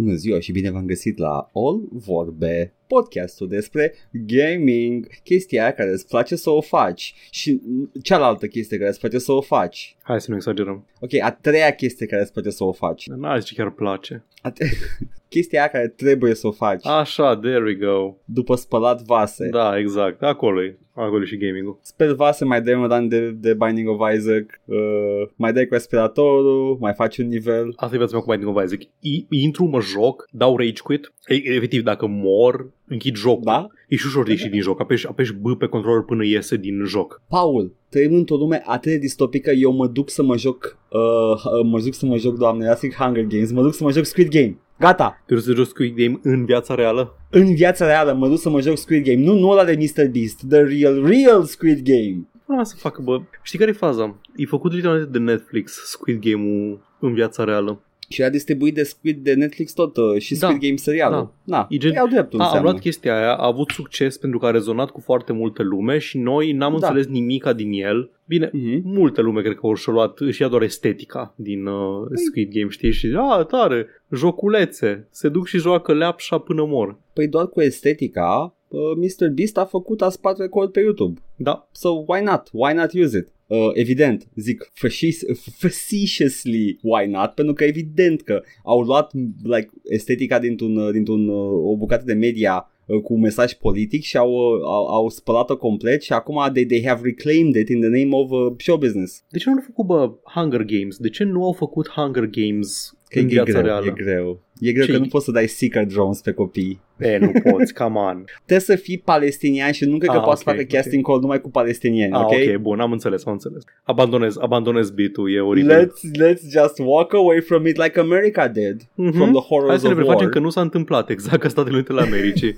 Bună ziua și bine v-am găsit la All Vorbe, podcastul despre gaming, chestia care îți place să o faci și cealaltă chestie care îți place să o faci. Hai să nu exagerăm. Ok, a treia chestie care îți place să o faci. N-ai zice chiar place. A te- chestia aia care trebuie să o faci Așa, there we go. după spălat vase. Da, exact. Acolo e. Acolo e și gaming-ul. Speli vase, mai dai un run de, de Binding of Isaac, uh, mai dai cu respiratorul, mai faci un nivel. Asta e viața mea cu Binding of Isaac. I- intru, mă joc, dau rage quit. E, efectiv, dacă mor, închid jocul. Da? E și ușor de ieșit din joc. Apeși, apeși B pe controller până iese din joc. Paul, trăim într-o lume atât de distopică, eu mă duc să mă joc, uh, mă duc să mă joc, doamne, era zic Hunger Games, mă duc să mă joc Squid Game. Gata, Trebuie să joci Squid Game în viața reală. în viața reală mă duc să mă joc Squid Game, nu, nu ăla de Mr. Beast, the real, real Squid Game. Nu să facă, bă. Știi care e faza? E făcut literalmente de Netflix, Squid Game-ul în viața reală. Și era distribuit de Squid de Netflix tot uh, și Da, Squid Game serialul. da. Na, E gen- iau dreptul A, am înseamnă. luat chestia aia, a avut succes pentru că a rezonat cu foarte multă lume și noi n-am Da. înțeles nimica din el. Bine, Mhm. multă lume cred că o și-a luat, și ia doar estetica din uh, Squid Game, știi? Și, a, tare, joculețe, se duc și joacă leapșa până mor. Păi doar cu estetica, uh, Mr. Beast a făcut a spate record pe YouTube. Da, So why not? Why not use it? Uh, evident, zic facis- facetiously why not, pentru că evident că au luat like, estetica dintr-un, uh, dintr-un, uh, o bucată de media uh, cu un mesaj politic și au, uh, au, au spălat-o complet și acum they, they have reclaimed it in the name of uh, show business. de ce nu au făcut, bă, Hunger Games? De ce nu au făcut Hunger Games Că în e viața greu, reală? e greu. E greu Ce- că nu poți să dai seeker drones pe copii. E, nu poți, come on. Trebuie să fii palestinian și nu cred că Ah, poți să ok, facă ok. casting call numai cu palestinieni, Ah, ok? ok, bun, am înțeles, am înțeles. Abandonez, abandonez beat-ul, e oribil. Let's, let's just walk away from it like America did Mhm. from the horrors Hai să ne of prefacem war. că nu s-a întâmplat exact ca Statele Unite ale Americii.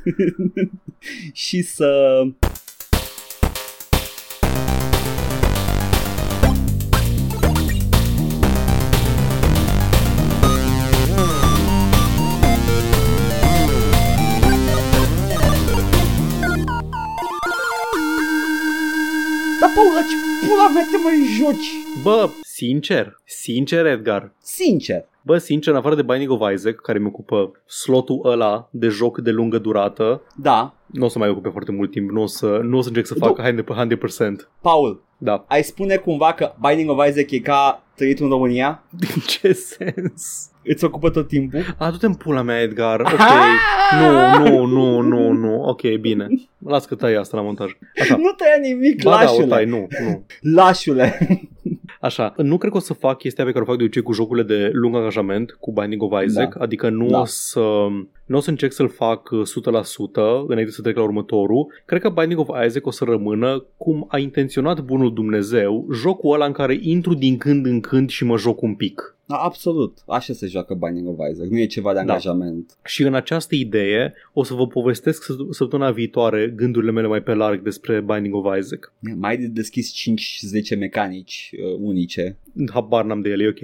și să mai joci? Bă, sincer, sincer Edgar, Sincer. Bă, sincer, în afară de Binding of Isaac, care mi ocupă slotul ăla de joc de lungă durată, Da. nu o să mai ocupe foarte mult timp, nu o să, nu o să încerc să fac 100%. Paul, Da. ai spune cumva că Binding of Isaac e ca trăit în România? Din ce sens? Îți ocupă tot timpul? A, du-te în pula mea, Edgar. Ok. Ah! Nu, nu, nu, nu, nu. Ok, bine. Las că tai asta la montaj. Așa. Nu tăia nimic, Ba da, o lașule. tai, nu, nu. Lașule. Așa, nu cred că o să fac chestia pe care o fac de obicei cu jocurile de lung angajament, cu Binding of Isaac, Da. adică nu Da. o să nu o să încerc să-l fac uh, 100% înainte să trec la următorul. Cred că Binding of Isaac o să rămână cum a intenționat bunul Dumnezeu, jocul ăla în care intru din când în când și mă joc un pic. Da, absolut. Așa se joacă Binding of Isaac. Nu e ceva de Da. angajament. Și în această idee o să vă povestesc să- săptămâna viitoare gândurile mele mai pe larg despre Binding of Isaac. Mai de deschis 5-10 mecanici uh, unice. Habar n-am de ele, e ok.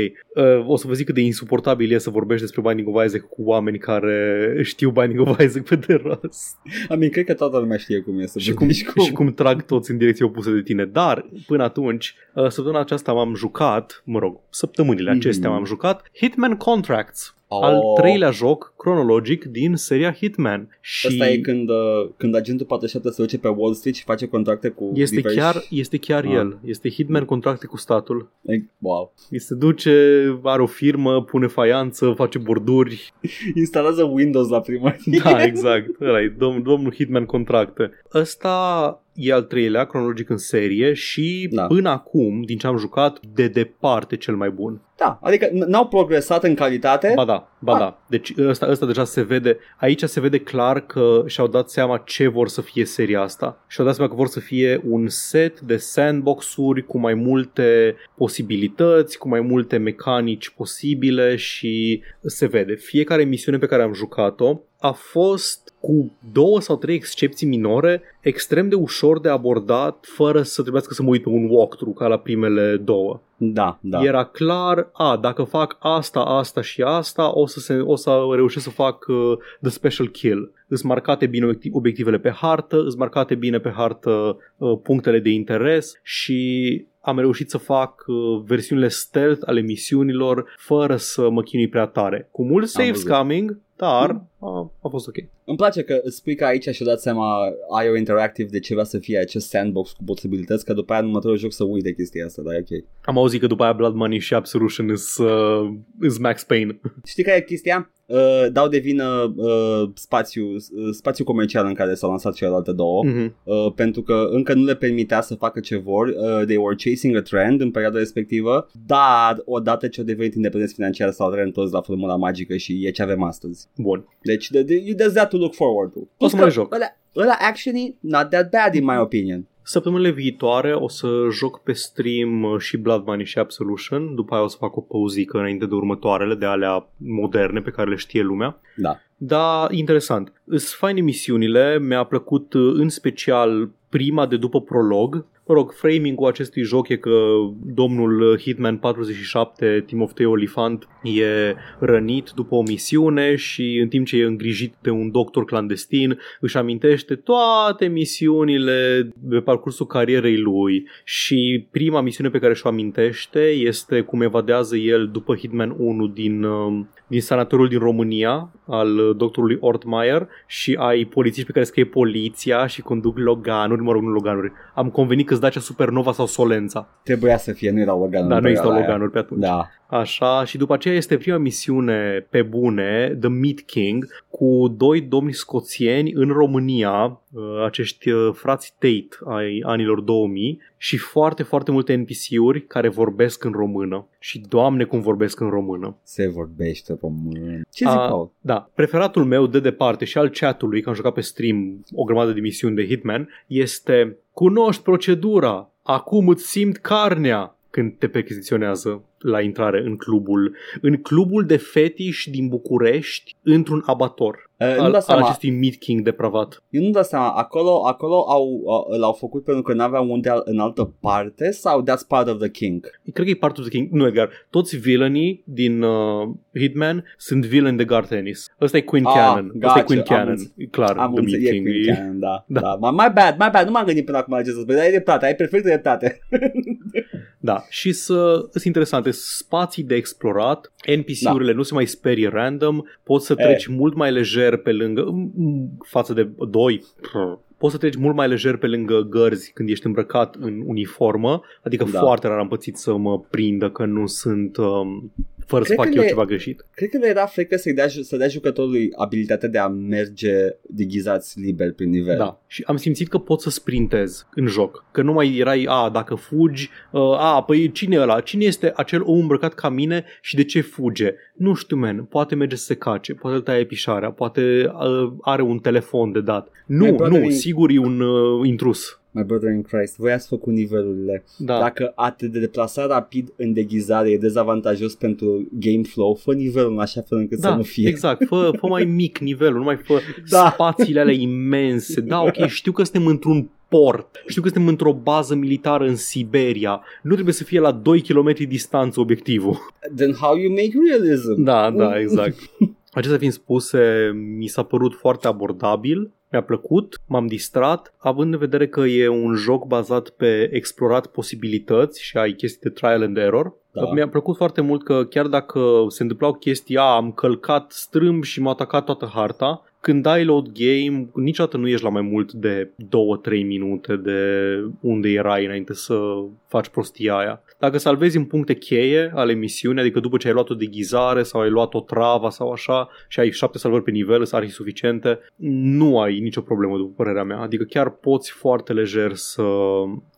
Uh, o să vă zic cât de insuportabil e să vorbești despre Binding of Isaac cu oameni care știu Binding of Isaac pe de rost. Amin, cred că toată lumea știe cum e să și, cum, vorbești cu... și cum trag toți în direcție opusă de tine. Dar, până atunci, uh, săptămâna aceasta m-am jucat, mă rog, săptămânile Mhm. acestea m-am jucat, Hitman Contracts. Oh. Al treilea joc cronologic din seria Hitman. Și Asta e când, uh, când agentul 47 se duce pe Wall Street și face contracte cu este diversi... chiar, este chiar Ah. el. Este Hitman contracte cu statul. Like, Wow. Mi se duce, are o firmă, pune faianță, face borduri. Instalează Windows la prima Da, exact. Ăla e dom- domnul Hitman contracte. Ăsta e al treilea cronologic în serie și Da. până acum, din ce am jucat, de departe cel mai bun. Da, adică n- n-au progresat în calitate. Ba da, ba Ah. da. Deci ăsta, ăsta deja se vede, aici se vede clar că și-au dat seama ce vor să fie seria asta. Și-au dat seama că vor să fie un set de sandbox-uri cu mai multe posibilități, cu mai multe mecanici posibile și se vede. Fiecare misiune pe care am jucat-o a fost cu două sau trei excepții minore extrem de ușor de abordat fără să trebuiască să mă uit pe un walkthrough ca la primele două. Da, da. Era clar, a, dacă fac asta, asta și asta, o să, se, o să reușesc să fac uh, the special kill. îs marcate bine obiecti- obiectivele pe hartă, îs marcate bine pe hartă uh, punctele de interes și am reușit să fac uh, versiunile stealth ale misiunilor fără să mă chinui prea tare. Cu mult save văzut. scamming, dar a, a fost ok. Îmi place că îți spui că aici și-a dat seama IO Interactive de ce vrea să fie acest sandbox cu posibilități, că după aia în următorul joc să uite chestia asta, dar e ok. Am auzit că după aia Blood Money și Absolution is, uh, is Max Payne. Știi care e chestia? Uh, dau de vină uh, spațiu, uh, spațiu comercial în care s-au lansat celelalte două, Mhm. uh, pentru că încă nu le permitea să facă ce vor, uh, they were chasing a trend în perioada respectivă, dar odată ce au devenit independenți financiar s-au reîntors la formula magică și e ce avem astăzi. Bun. Deci de, de, there's that to look forward to. O să Plus mai că joc. Ăla, ăla actually not that bad in my opinion. Săptămânile viitoare o să joc pe stream uh, și Blood Money și Absolution, după aia o să fac o pauzică înainte de următoarele, de alea moderne pe care le știe lumea. Da. Da, interesant. Îs faine misiunile, mi-a plăcut uh, în special prima de după prolog. Mă rog, framing-ul acestui joc e că domnul uh, Hitman 47, Timofei Olifant, e rănit după o misiune și în timp ce e îngrijit de un doctor clandestin, își amintește toate misiunile pe parcursul carierei lui și prima misiune pe care și-o amintește este cum evadează el după Hitman 1 din, uh, din sanatoriul din România al uh, doctorului Ortmeyer și ai polițiști pe care scrie poliția și conduc loganuri, mă rog, nu loganuri. Am convenit că îți Dacia Supernova sau Solența. Trebuia să fie, nu era organul. Dar în nu existau perioada aia. loganuri pe atunci. Da. Așa, și după aceea este prima misiune pe bune, The Meat King, cu doi domni scoțieni în România, uh, acești uh, frați Tate ai anilor 2000 și foarte, foarte multe NPC-uri care vorbesc în română. Și doamne cum vorbesc în română. Se vorbește român. Ce zic, A, Paul? Da, preferatul meu de departe și al chatului, că am jucat pe stream o grămadă de misiuni de Hitman, este Cunoști procedura, acum îți simt carnea când te percheziționează la intrare în clubul, în clubul de fetiș din București, într-un abator Uh, nu al, dau al seama, acestui Meat King depravat. eu nu dau seama, acolo, acolo au, uh, l-au făcut pentru că n-aveau unde al- în altă parte sau that's part of the king? Cred că e part of the King. Nu, Edgar. Toți villainii din uh, Hitman sunt villain de Garth Ennis. Ăsta e Queen Ah, Canon. Ăsta e gotcha, Queen am Canon. înțeles. E Clar, Am The Meat înțeles, e King. Queen E- Canon, da, Da. da. My, my bad, my bad, nu m-am gândit până acum la ce să spui, dar ai dreptate, ai perfectă dreptate. Da, și să sunt interesante, spații de explorat, NPC-urile nu se mai sperie random, poți să E. treci mult mai lejer pe lângă, m- față de doi, poți să treci mult mai lejer pe lângă gărzi când ești îmbrăcat în uniformă, adică Da. foarte rar am pățit să mă prindă că nu sunt, um, fără Cred să fac că eu le- ceva greșit. Cred că le era frică să-i dea, să dea jucătorului abilitatea de a merge deghizați liber prin nivel. Da, și am simțit că pot să sprintez în joc, că nu mai erai, a, dacă fugi, uh, a, păi cine e ăla? Cine este acel om îmbrăcat ca mine și de ce fuge? Nu știu, man, poate merge să se cace, poate îl taie pișarea, poate uh, are un telefon de dat. My Nu, brother nu, in- sigur e un uh, intrus. My brother in Christ, voi ați făcut nivelurile. Da. Dacă a te deplasa rapid în deghizare e dezavantajos pentru game flow, fă nivelul în așa fel încât să Da, nu fie. exact. Fă, fă mai mic nivelul, nu mai fă Da. spațiile alea imense. Da, ok, știu că suntem într-un port, știu că suntem într-o bază militară în Siberia. Nu trebuie să fie la 2 km distanță obiectivul. Then how you make realism? Da, da, exact. Acestea fiind spuse, mi s-a părut foarte abordabil, mi-a plăcut, m-am distrat, având în vedere că e un joc bazat pe explorat posibilități și ai chestii de trial and error. Da. Mi-a plăcut foarte mult că chiar dacă se întâmplau chestii, a, am călcat strâmb și m-a atacat toată harta, când dai load game, niciodată nu ești la mai mult de 2-3 minute de unde erai înainte să faci prostia aia. Dacă salvezi în puncte cheie ale misiunii, adică după ce ai luat o deghizare sau ai luat o travă sau așa și ai 7 salvări pe nivel, sunt arhi suficiente, nu ai nicio problemă după părerea mea. Adică chiar poți foarte lejer să,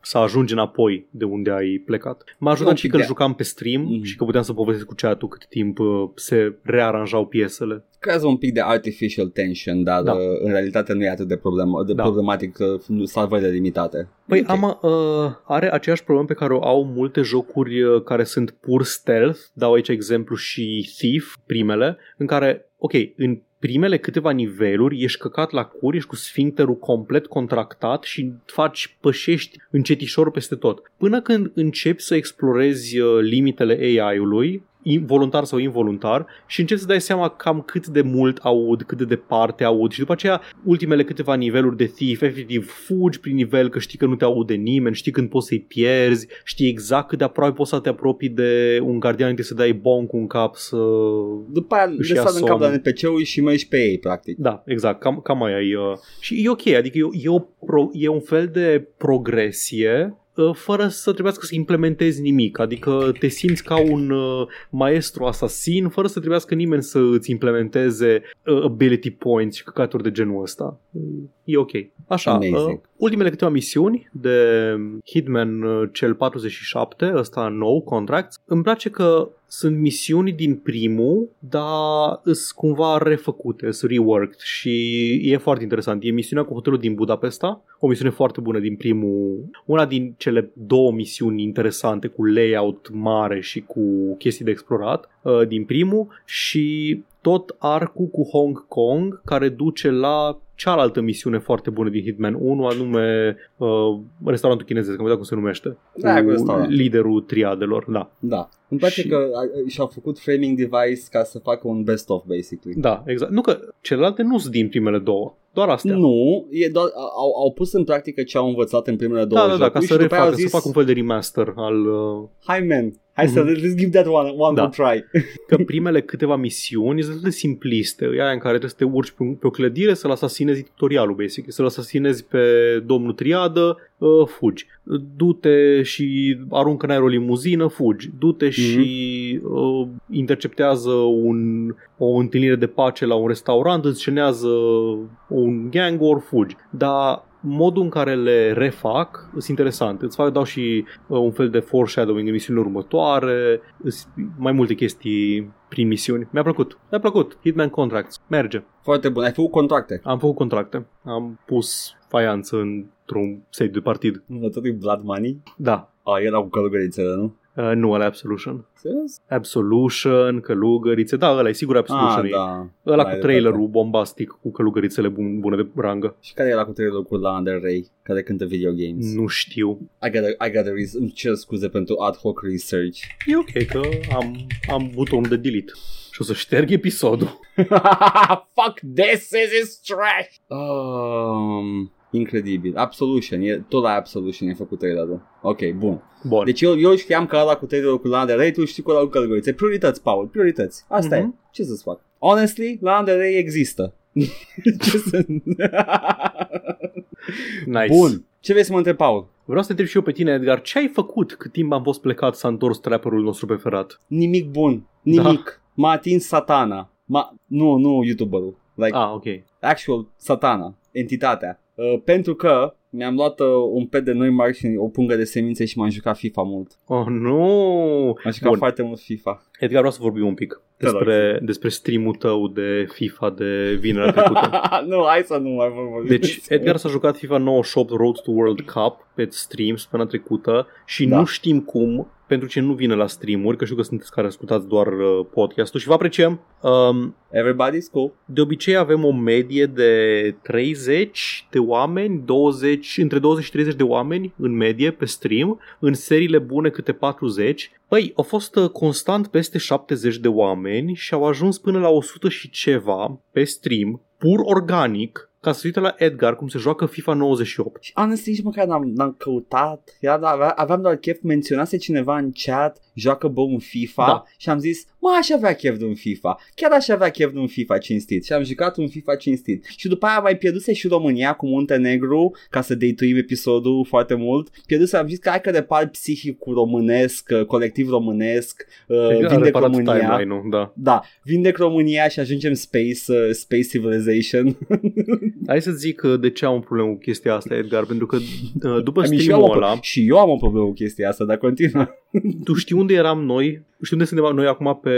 să ajungi înapoi de unde ai plecat. M-a un ajutat și pic că îl de- jucam pe stream Mhm. și că puteam să povestesc cu chat-ul cât timp uh, se rearanjau piesele. Creează un pic de artificial tension, dar Da. da. în realitate nu e atât de, problem, de Da. da. problematic uh, salvările limitate. Păi Ok. am, uh, are aceeași problemă pe care o au multe jocuri uh, care sunt pur stealth, dau aici exemplu și Thief, primele, în care, ok, în primele câteva niveluri ești căcat la cur, ești cu sfincterul complet contractat și faci, pășești încetișor peste tot. Până când începi să explorezi uh, limitele AI-ului, voluntar sau involuntar și începi să dai seama cam cât de mult aud, cât de departe aud și după aceea ultimele câteva niveluri de thief, efectiv fugi prin nivel că știi că nu te aude nimeni, știi când poți să-i pierzi, știi exact cât de aproape poți să te apropii de un gardian de să dai bon cu un cap să După aia le sar în cap la NPC-uri și mergi pe ei, practic. Da, exact, cam, cam aia e. Uh, și e ok, adică e, e, o pro, e un fel de progresie Uh, fără să trebuiască să implementezi nimic. Adică te simți ca un uh, maestru asasin fără să trebuiască nimeni să îți implementeze uh, ability points și căcaturi de genul ăsta. E ok. Așa, uh, ultimele câteva misiuni de Hitman cel 47, ăsta nou, Contracts, îmi place că sunt misiuni din primul, dar sunt cumva refăcute, sunt reworked și e foarte interesant. E misiunea cu hotelul din Budapesta, o misiune foarte bună din primul, una din cele două misiuni interesante cu layout mare și cu chestii de explorat uh, din primul și tot arcul cu Hong Kong care duce la cealaltă misiune foarte bună din Hitman 1, anume uh, restaurantul chinezesc, că cum se numește, da, cu liderul triadelor, da. Da. Îmi place și... că și-au făcut framing device ca să facă un best-of, basically. Da, exact. Nu că celelalte nu sunt din primele două. Doar astea. Nu, e doar, au, au pus în practică ce au învățat în primele două Da, da, da, ca să refacă, zis... să facă un fel de remaster al... Uh... Hai, man, Hai mm-hmm. să mhm. let's give that one, one da. try. Că primele câteva misiuni sunt de simpliste. E aia în care trebuie să te urci pe, pe o clădire, să-l asasinezi tutorialul, basic. Să-l asasinezi pe domnul triadă, uh, fugi. Du-te și aruncă în aer o limuzină, fugi. Du-te mm-hmm. și uh, interceptează un, o întâlnire de pace la un restaurant, îți scenează un gang or fugi. Dar modul în care le refac sunt interesant. Îți fac, dau și uh, un fel de foreshadowing în misiunile următoare, mai multe chestii prin misiuni. Mi-a plăcut. Mi-a plăcut. Hitman Contracts. Merge. Foarte bun. Ai făcut contracte? Am făcut contracte. Am pus faianță într-un site de partid. Nu, tot Blood Money? Da. A, era cu călugărițele, nu? Uh, nu, ăla Absolution. Serios? Absolution, călugărițe, da, ăla e sigur Absolution. Ah, da. Ăla da, cu trailerul bombastic cu călugărițele bun, bune de rangă. Și care era cu trailerul cu Lana Del Rey, care cântă video games? Nu știu. I gotta, I gotta re- îmi cer scuze pentru ad hoc research. E ok că am, am butonul de delete. Și o să șterg episodul. Fuck this, this is trash! Um, Incredibil. Absolution. E, tot la Absolution e făcut trailerul. Ok, bun. bun. Deci eu, eu știam că ăla cu trailerul cu Lana Del Rey, tu știi cu ăla cu călugărițe. Priorități, Paul, priorități. Asta mm-hmm. e. Ce să-ți fac? Honestly, Lana Del Rey există. Ce să... nice. Bun. Ce vrei să mă întreb, Paul? Vreau să te întreb și eu pe tine, Edgar, ce ai făcut cât timp am fost plecat s-a întors trapperul nostru preferat? Nimic bun. Nimic. Da. M-a atins satana. Ma... Nu, nu YouTuberul. Like, ah, ok. Actual satana. Entitatea. Uh, pentru că mi-am luat uh, un pet de noi mari și o pungă de semințe și m-am jucat FIFA mult. Oh, nu! M-am jucat Bun. foarte mult FIFA. Edgar, vreau să vorbim un pic despre, despre stream-ul tău de FIFA de vinerea trecută. nu, hai să nu mai vorbim. Deci, Edgar s-a jucat FIFA 98 Road to World Cup pe stream săptămâna trecută și da. nu știm cum pentru ce nu vine la streamuri, că știu că sunteți care ascultați doar uh, podcastul și vă apreciem. Um, Everybody's cool. De obicei avem o medie de 30 de oameni, 20, între 20 și 30 de oameni în medie pe stream, în seriile bune câte 40. Păi, au fost uh, constant peste 70 de oameni și au ajuns până la 100 și ceva pe stream, pur organic, ca să uite la Edgar cum se joacă FIFA 98. Și honestly nici măcar n-am, n-am căutat, Era, aveam doar chef, menționase cineva în chat, joacă bă un FIFA da. și am zis, mă, aș avea chef de un FIFA, chiar aș avea chef de un FIFA cinstit și am jucat un FIFA cinstit. Și după aia mai pierduse și România cu Muntenegru, ca să deituim episodul foarte mult, pierduse, am zis că hai că repar psihicul românesc, colectiv românesc, uh, vindec România. Da. da, vindec România și ajungem space, uh, space civilization. Hai să zic uh, de ce am o problemă cu chestia asta, Edgar, pentru că uh, după stream-ul ăla... Și eu am o problemă cu chestia asta, dar continuă. Tu știi unde eram noi? Știi unde suntem noi acum pe,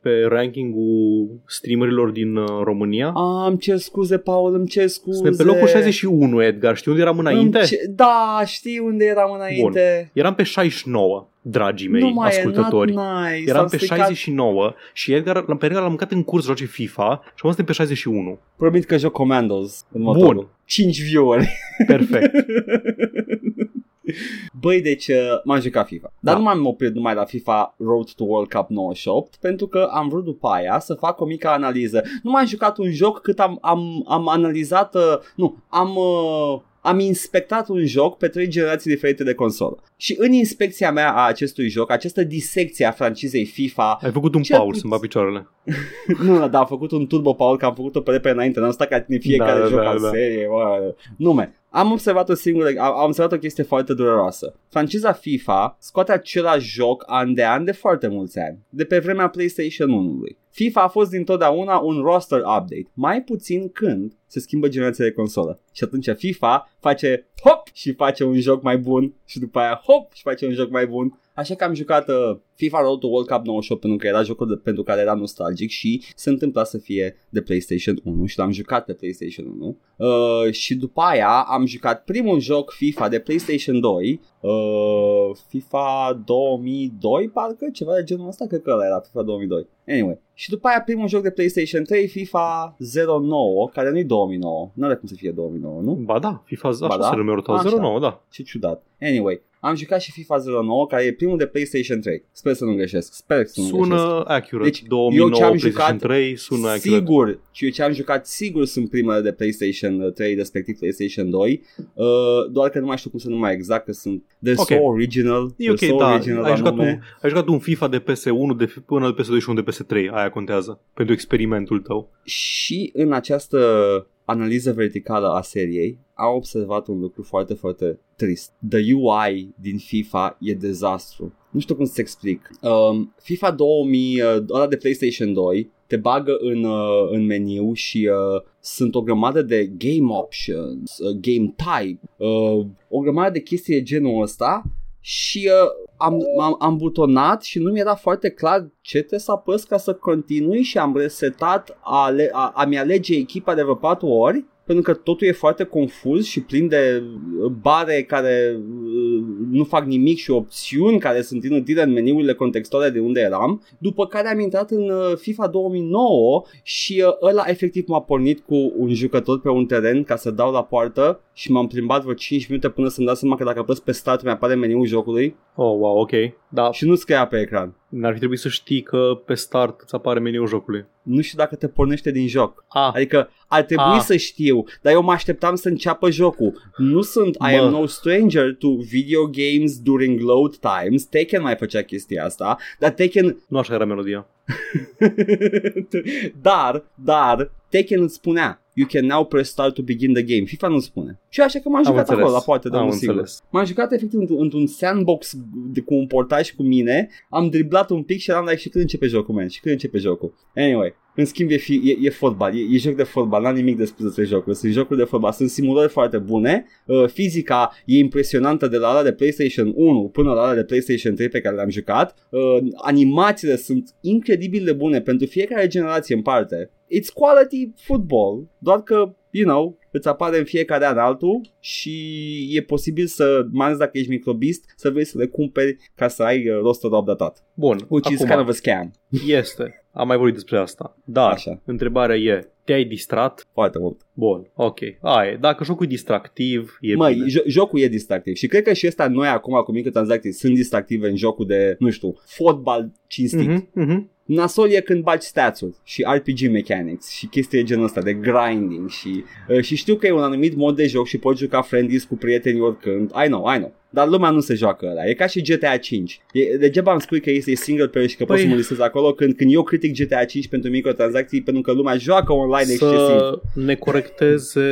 pe rankingul streamerilor din uh, România? Am cer scuze, Paul, îmi cer scuze. Suntem pe locul 61, Edgar. Știi unde eram înainte? Ce... Da, știi unde eram înainte. Bun. Eram pe 69 dragii mei nu ascultători. Nice. Eram pe stricat... 69 și Edgar, pe Edgar l-am mâncat în curs joace FIFA și am suntem pe 61. Promit că joc Commandos în motorul. Bun. 5 view-uri. Perfect. Băi, deci uh, m-am jucat FIFA. Dar Da. nu m-am oprit numai la FIFA Road to World Cup 98 pentru că am vrut după aia să fac o mică analiză. Nu m-am jucat un joc cât am, am, am analizat, uh, nu, am... Uh, am inspectat un joc pe trei generații diferite de consolă. Și în inspecția mea a acestui joc, această disecție a francizei FIFA, Ai făcut un Ce paul puț- să-mi bat picioarele. nu, dar am făcut un turbo power, că am făcut-o pe repede înainte, n-am stat ca tine fiecare Da, da, joc da, al da. serie, bă. Nume, am observat o singură, am am observat o chestie foarte dureroasă. Franciza FIFA scoate același joc an de an de foarte mulți ani, de pe vremea PlayStation 1-ului. FIFA a fost dintotdeauna un roster update, mai puțin când se schimbă generația de consolă. Și atunci FIFA face hop și face un joc mai bun și după aia hop și face un joc mai bun. Așa că am jucat uh, FIFA Road to World Cup 98 pentru că era jocul de, pentru care era nostalgic și se întâmpla să fie de PlayStation 1 și l-am jucat pe PlayStation 1. Uh, și după aia am jucat primul joc FIFA de PlayStation 2, uh, FIFA 2002 parcă, ceva de genul ăsta, cred că ăla era FIFA 2002. Anyway, și după aia primul joc de PlayStation 3, FIFA 09, care nu-i 2009, nu are cum să fie 2009, nu? Ba da, FIFA, așa Ba da? se numește Așa. 09, da. Ce ciudat. Anyway, am jucat și FIFA 09, care e primul de PlayStation 3. Sper să nu greșesc. Sper să nu greșesc. Sună accurate. Deci, Deci, eu 2009 ce-am PlayStation jucat, 3 sună accurate. Sigur, și eu ce am jucat sigur sunt primele de PlayStation 3, respectiv PlayStation 2, uh, doar că nu mai știu cum să numai exact, că sunt they're Ok. so original, E they're ok, so da. original Ai la jucat, nume. un, ai jucat un FIFA de PS1 de, până al PS2 și un de PS3. Aia contează. Pentru experimentul tău. Și în această analiză verticală a seriei am observat un lucru foarte, foarte trist. The UI din FIFA e dezastru. Nu știu cum să explic. Um, FIFA 2000, uh, ăla de PlayStation 2, te bagă în, uh, în meniu și uh, sunt o grămadă de game options, uh, game type, uh, o grămadă de chestii de genul ăsta și uh, am, am, am butonat și nu mi era foarte clar ce trebuie să apăs ca să continui și am resetat a, ale, a, a-mi alege echipa de vreo 4 ori pentru că totul e foarte confuz și plin de uh, bare care uh, nu fac nimic și opțiuni care sunt inutile în meniurile contextuale de unde eram, după care am intrat în uh, FIFA 2009 și uh, ăla efectiv m-a pornit cu un jucător pe un teren ca să dau la poartă și m-am plimbat vreo 5 minute până să-mi dau seama că dacă apăs pe start mi apare meniul jocului Oh, wow, ok. Da, și nu scria pe ecran. N-ar fi trebuit să știi că pe start îți apare meniul jocului. Nu știu dacă te pornește din joc. Ah, Adică ar trebui Ah. să știu, dar eu mă așteptam să înceapă jocul. Nu sunt, I Mă. am no stranger to video games during load times. Taken mai făcea chestia asta, dar Taken, nu așa era melodia. dar, dar, Taken îți spunea, you can now press start to begin the game. FIFA nu spune. Și așa că m-am Am jucat înțeles. acolo la poartă de Am unul singur. înțeles. M-am jucat efectiv într-un, într-un sandbox de, cu un portaj cu mine, am driblat un pic și eram like, și când începe jocul, man? Și când începe jocul? Anyway, în schimb e, fi, e, e fotbal, e, e joc de fotbal, n-am nimic de spus despre jocuri, sunt jocuri de fotbal, sunt simulări foarte bune, uh, fizica e impresionantă de la ala de PlayStation 1 până la ala de PlayStation 3 pe care le-am jucat, uh, animațiile sunt incredibil de bune pentru fiecare generație în parte. It's quality football, doar că, you know, îți apare în fiecare an altul și e posibil să, mai ales dacă ești microbist, să vrei să le cumperi ca să ai uh, rostul updatat. Bun, Which is acum kind of a scam. este. Am mai vorbit despre asta. Dar, Așa. întrebarea e, te-ai distrat? Foarte mult. Bun, ok. Aia, e. dacă jocul e distractiv, e Măi, bine. jo- jocul e distractiv și cred că și ăsta noi acum cu microtransacții sunt distractive în jocul de, nu știu, fotbal cinstit. Mm-hmm. Mhm, mhm. Nasol e când bagi stats-uri și RPG mechanics și chestii de genul ăsta de grinding și, uh, și știu că e un anumit mod de joc și poți juca friendlies cu prietenii oricând. I know, I know. Dar lumea nu se joacă ăla. E ca și GTA 5. E, degeaba îmi spui că este single player și că Păi- poți să mă listez acolo când, când eu critic GTA 5 pentru microtransacții pentru că lumea joacă online excesiv. Să ne corecteze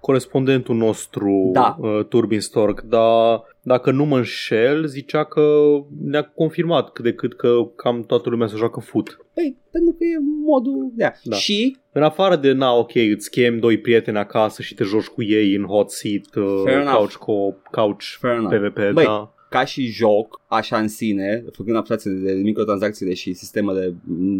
corespondentul nostru, Da. uh, Turbin Stork, dar dacă nu mă înșel, zicea că ne-a confirmat cât de cât că cam toată lumea se joacă foot. Păi, pentru că e modul de Da. Și În afară de, na, ok, îți chem doi prieteni acasă și te joci cu ei în hot seat, uh, Fair enough. couch co couch Fair enough. PvP, Băi, da. Ca și joc, așa în sine, făcând abstracție de microtransacțiile și sistemele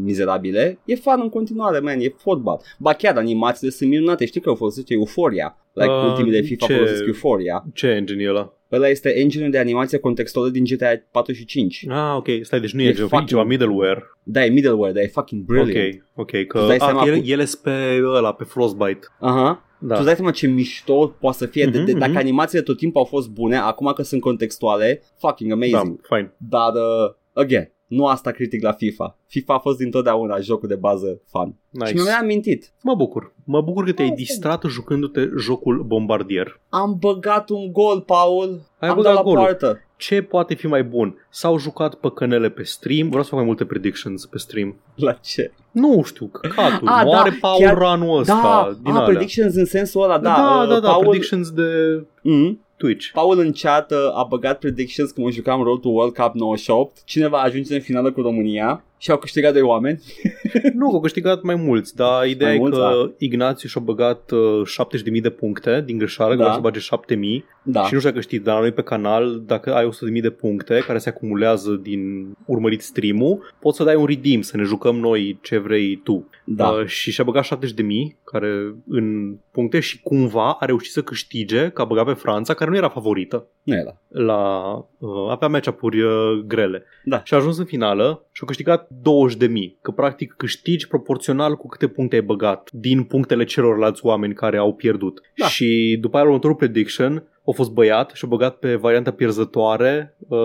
mizerabile, e fan în continuare, man, e fotbal. Ba chiar animațiile sunt minunate, știi că au folosit Euphoria, like uh, ultimile FIFA ce- folosesc Euphoria. Ce engine e ăla? Ăla este engine de animație contextuală din GTA 4 și 5. Ah, ok, stai, deci nu E e, e fucking- ceva middleware. Da, e middleware, dar e fucking brilliant. Ok, ok, că Tu dai a, seama ele, cu- ele sunt pe ăla, pe Frostbite. Aha. Da. Tu îți dai seama ce mișto poate să fie, de, de, Mhm, dacă mhm. animațiile tot timpul au fost bune, acum că sunt contextuale, fucking amazing. Da, fine. Dar, uh, again, nu asta critic la FIFA. FIFA a fost dintotdeauna jocul de bază fan. Nice. Și mi-am amintit. Mă bucur. Mă bucur că te-ai Asta e. distrat jucându-te jocul Bombardier. Am băgat un gol, Paul. Ai am băgat dat la golul. poartă. Ce poate fi mai bun? S-au jucat păcănele pe stream. Vreau să fac mai multe predictions pe stream. La ce? Nu știu, căcatul. Ah, Moare da, Paul chiar- anul ăsta. Da, din ah, alea. predictions în sensul ăla, da. da, uh, da, da, Paul, predictions de Mm, Twitch. Paul în chat uh, a băgat predictions când mă jucam Road to World Cup 98. Cineva ajunge în finală cu România și au câștigat doi oameni. nu, că au câștigat mai mulți, dar ideea Mai e mulți, că da. Ignațiu și-a băgat uh, 70.000 de puncte din greșeală, Da. da. să bage 7.000 Da. și nu știu dacă știi, dar la noi pe canal, dacă ai 100.000 de puncte care se acumulează din urmărit stream-ul, poți să dai un redeem, să ne jucăm noi ce vrei tu. Da. Uh, și și-a băgat 70.000 care în puncte și cumva a reușit să câștige, că a băgat pe Franța, care nu era favorită Nu era. la uh, avea match-up-uri uh, grele. Da. Și a ajuns în finală și a câștigat 20.000, că practic câștigi proporțional cu câte puncte ai băgat din punctele celorlalți oameni care au pierdut. Da. Și după aia la următorul prediction a fost băiat și a băgat pe varianta pierzătoare, uh,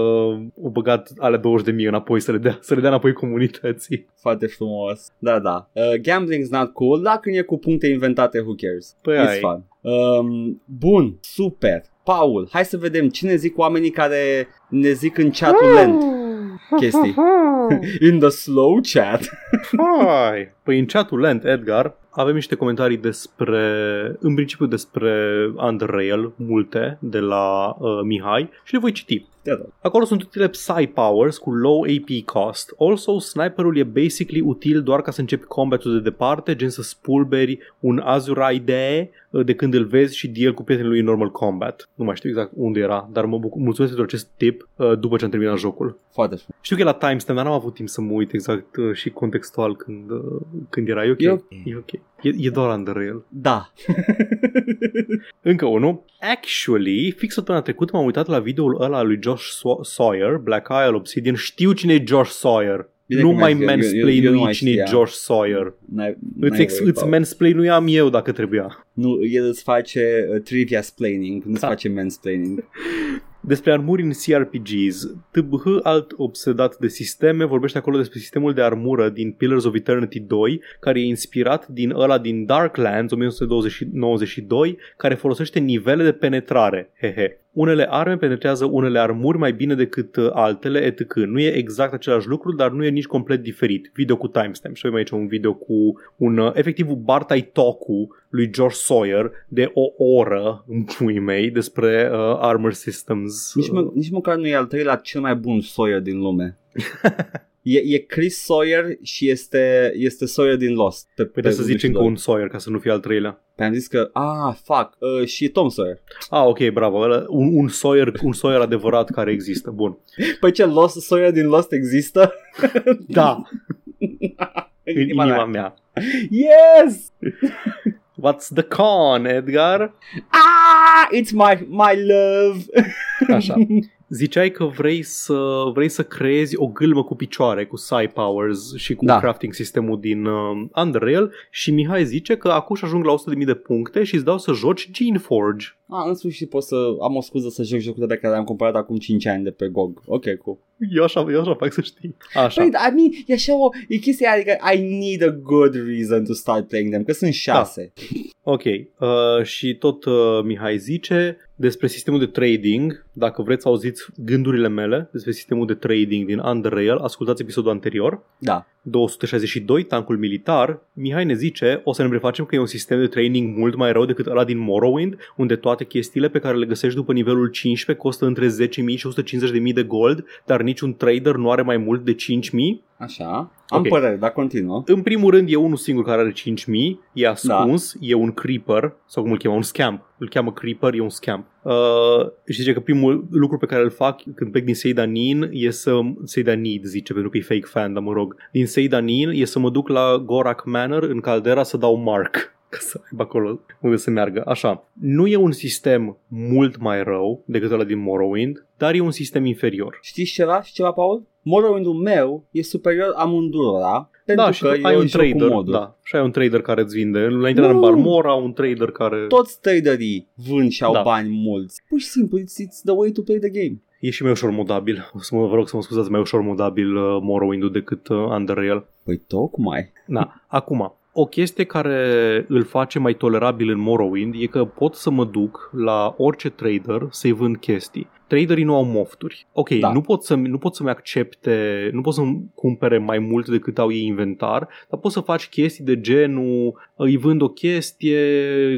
a băgat ale 20.000 înapoi să le dea, să le dea înapoi comunității. Foarte frumos. Da, da. Uh, gambling's not cool. Dacă când e cu puncte inventate, who cares? Păi It's ai. fun. Um, bun, super. Paul, hai să vedem cine zic oamenii care ne zic în chatul lent chestii. In the slow chat. Hai! Păi în chatul lent, Edgar, avem niște comentarii despre, în principiu despre Underrail, multe, de la uh, Mihai și le voi citi. Da, da. Acolo sunt utile Psy Powers cu low AP cost. Also, sniperul e basically util doar ca să începi combatul de departe, gen să spulberi un Azurai de de când îl vezi și deal cu prietenii lui în normal combat. Nu mai știu exact unde era, dar mă bucur, mulțumesc pentru acest tip uh, după ce am terminat jocul. Foarte frumos. Știu că e la timestamp, dar n-am avut timp să mă uit exact uh, și contextual când, uh, când era. E ok. E ok. E, ok. e, e doar Underrail. Da. Încă unul. Actually, fix săptămâna trecută m-am uitat la videoul ăla al lui Josh Saw- Sawyer, Black Isle Obsidian. Știu cine e Josh Sawyer. Bine nu că mai mi-ai zis, eu- eu- eu nu mansplainui mai cine e știam. Josh Sawyer. N-ai, Îți, n-ai ex- voie, îți Paul. mansplainuiam eu dacă trebuia. Nu, el îți face uh, trivia splaining, nu-ți Da. face mansplaining. Despre armuri în CRPGs. TBH, alt obsedat de sisteme, vorbește acolo despre sistemul de armură din Pillars of Eternity 2, care e inspirat din ăla din Darklands 1992, care folosește nivele de penetrare. Hehe. Unele arme penetrează unele armuri mai bine decât uh, altele, etc. Nu e exact același lucru, dar nu e nici complet diferit. Video cu timestamp. Și avem aici un video cu un, uh, efectiv, un Bartai Toku lui George Sawyer de o oră în puii mei despre uh, armor systems. Nici, mă, nici măcar nu e al treilea cel mai bun Sawyer din lume. e, e Chris Sawyer și este, este Sawyer din Lost. Pe, Păi să zici încă un Sawyer ca să nu fie al treilea. Pe am zis că, ah, fuck, uh, și Tom Sawyer. Ah, ok, bravo. Ăla, un, un, Sawyer, un Sawyer adevărat care există. Bun. Păi ce, Lost, Sawyer din Lost există? Da, în în inima mea. Yes! What's the con, Edgar? Ah, it's my, my love! Așa. Ziceai că vrei să, vrei să creezi o gâlmă cu picioare, cu Psy Powers și cu Da. crafting sistemul din uh, Unreal și Mihai zice că acum și ajung la 100.000 de puncte și îți dau să joci Geneforge. Ah, în sfârșit pot să am o scuză să joc jocul de care le-am cumpărat acum 5 ani de pe GOG. Ok, cool. Eu așa, eu așa fac să știi. Așa. Păi, I mean, e așa o, e chestia, adică I need a good reason to start playing them, că sunt șase. Ok, uh, și tot uh, Mihai zice despre sistemul de trading, dacă vreți să auziți gândurile mele despre sistemul de trading din Underrail, ascultați episodul anterior, Da. 262, tancul militar, Mihai ne zice, o să ne prefacem că e un sistem de training mult mai rău decât ăla din Morrowind, unde toate chestiile pe care le găsești după nivelul 15 costă între 10.000 și 150.000 de gold, dar niciun trader nu are mai mult de 5.000. Așa. Am Ok. părere, dar continuă. În primul rând e unul singur care are 5000, e ascuns, da. e un creeper, sau cum îl cheamă, un scamp. Îl cheamă creeper, e un scamp. Uh, și zice că primul lucru pe care îl fac când plec din Seidanin e să... Seidanid zice, pentru că e fake fan, dar mă rog. Din Seidanin e să mă duc la Gorak Manor în caldera să dau mark ca să aibă acolo unde să meargă. Așa, nu e un sistem mult mai rău decât ăla din Morrowind, dar e un sistem inferior. Știți ceva? Și ceva, Paul? Morrowind-ul meu e superior amândurora pentru da, și că tu ai e un joc cu trader, moduri. da, și ai un trader care îți vinde. La intrarea în Nu. Barmora, un trader care... Toți traderii vând și au Da. bani mulți. Pur și simplu, it's, it's the way to play the game. E și mai ușor modabil. O să mă vă rog să mă scuzați, mai ușor modabil uh, Morrowind-ul decât uh, Underrail. Păi tocmai. Da, acum, o chestie care îl face mai tolerabil în Morrowind e că pot să mă duc la orice trader să-i vând chestii. Traderii nu au mofturi. Ok, Da. da. nu, pot să, nu pot să-mi accepte, nu pot să-mi cumpere mai mult decât au ei inventar, dar poți să faci chestii de genul îi vând o chestie,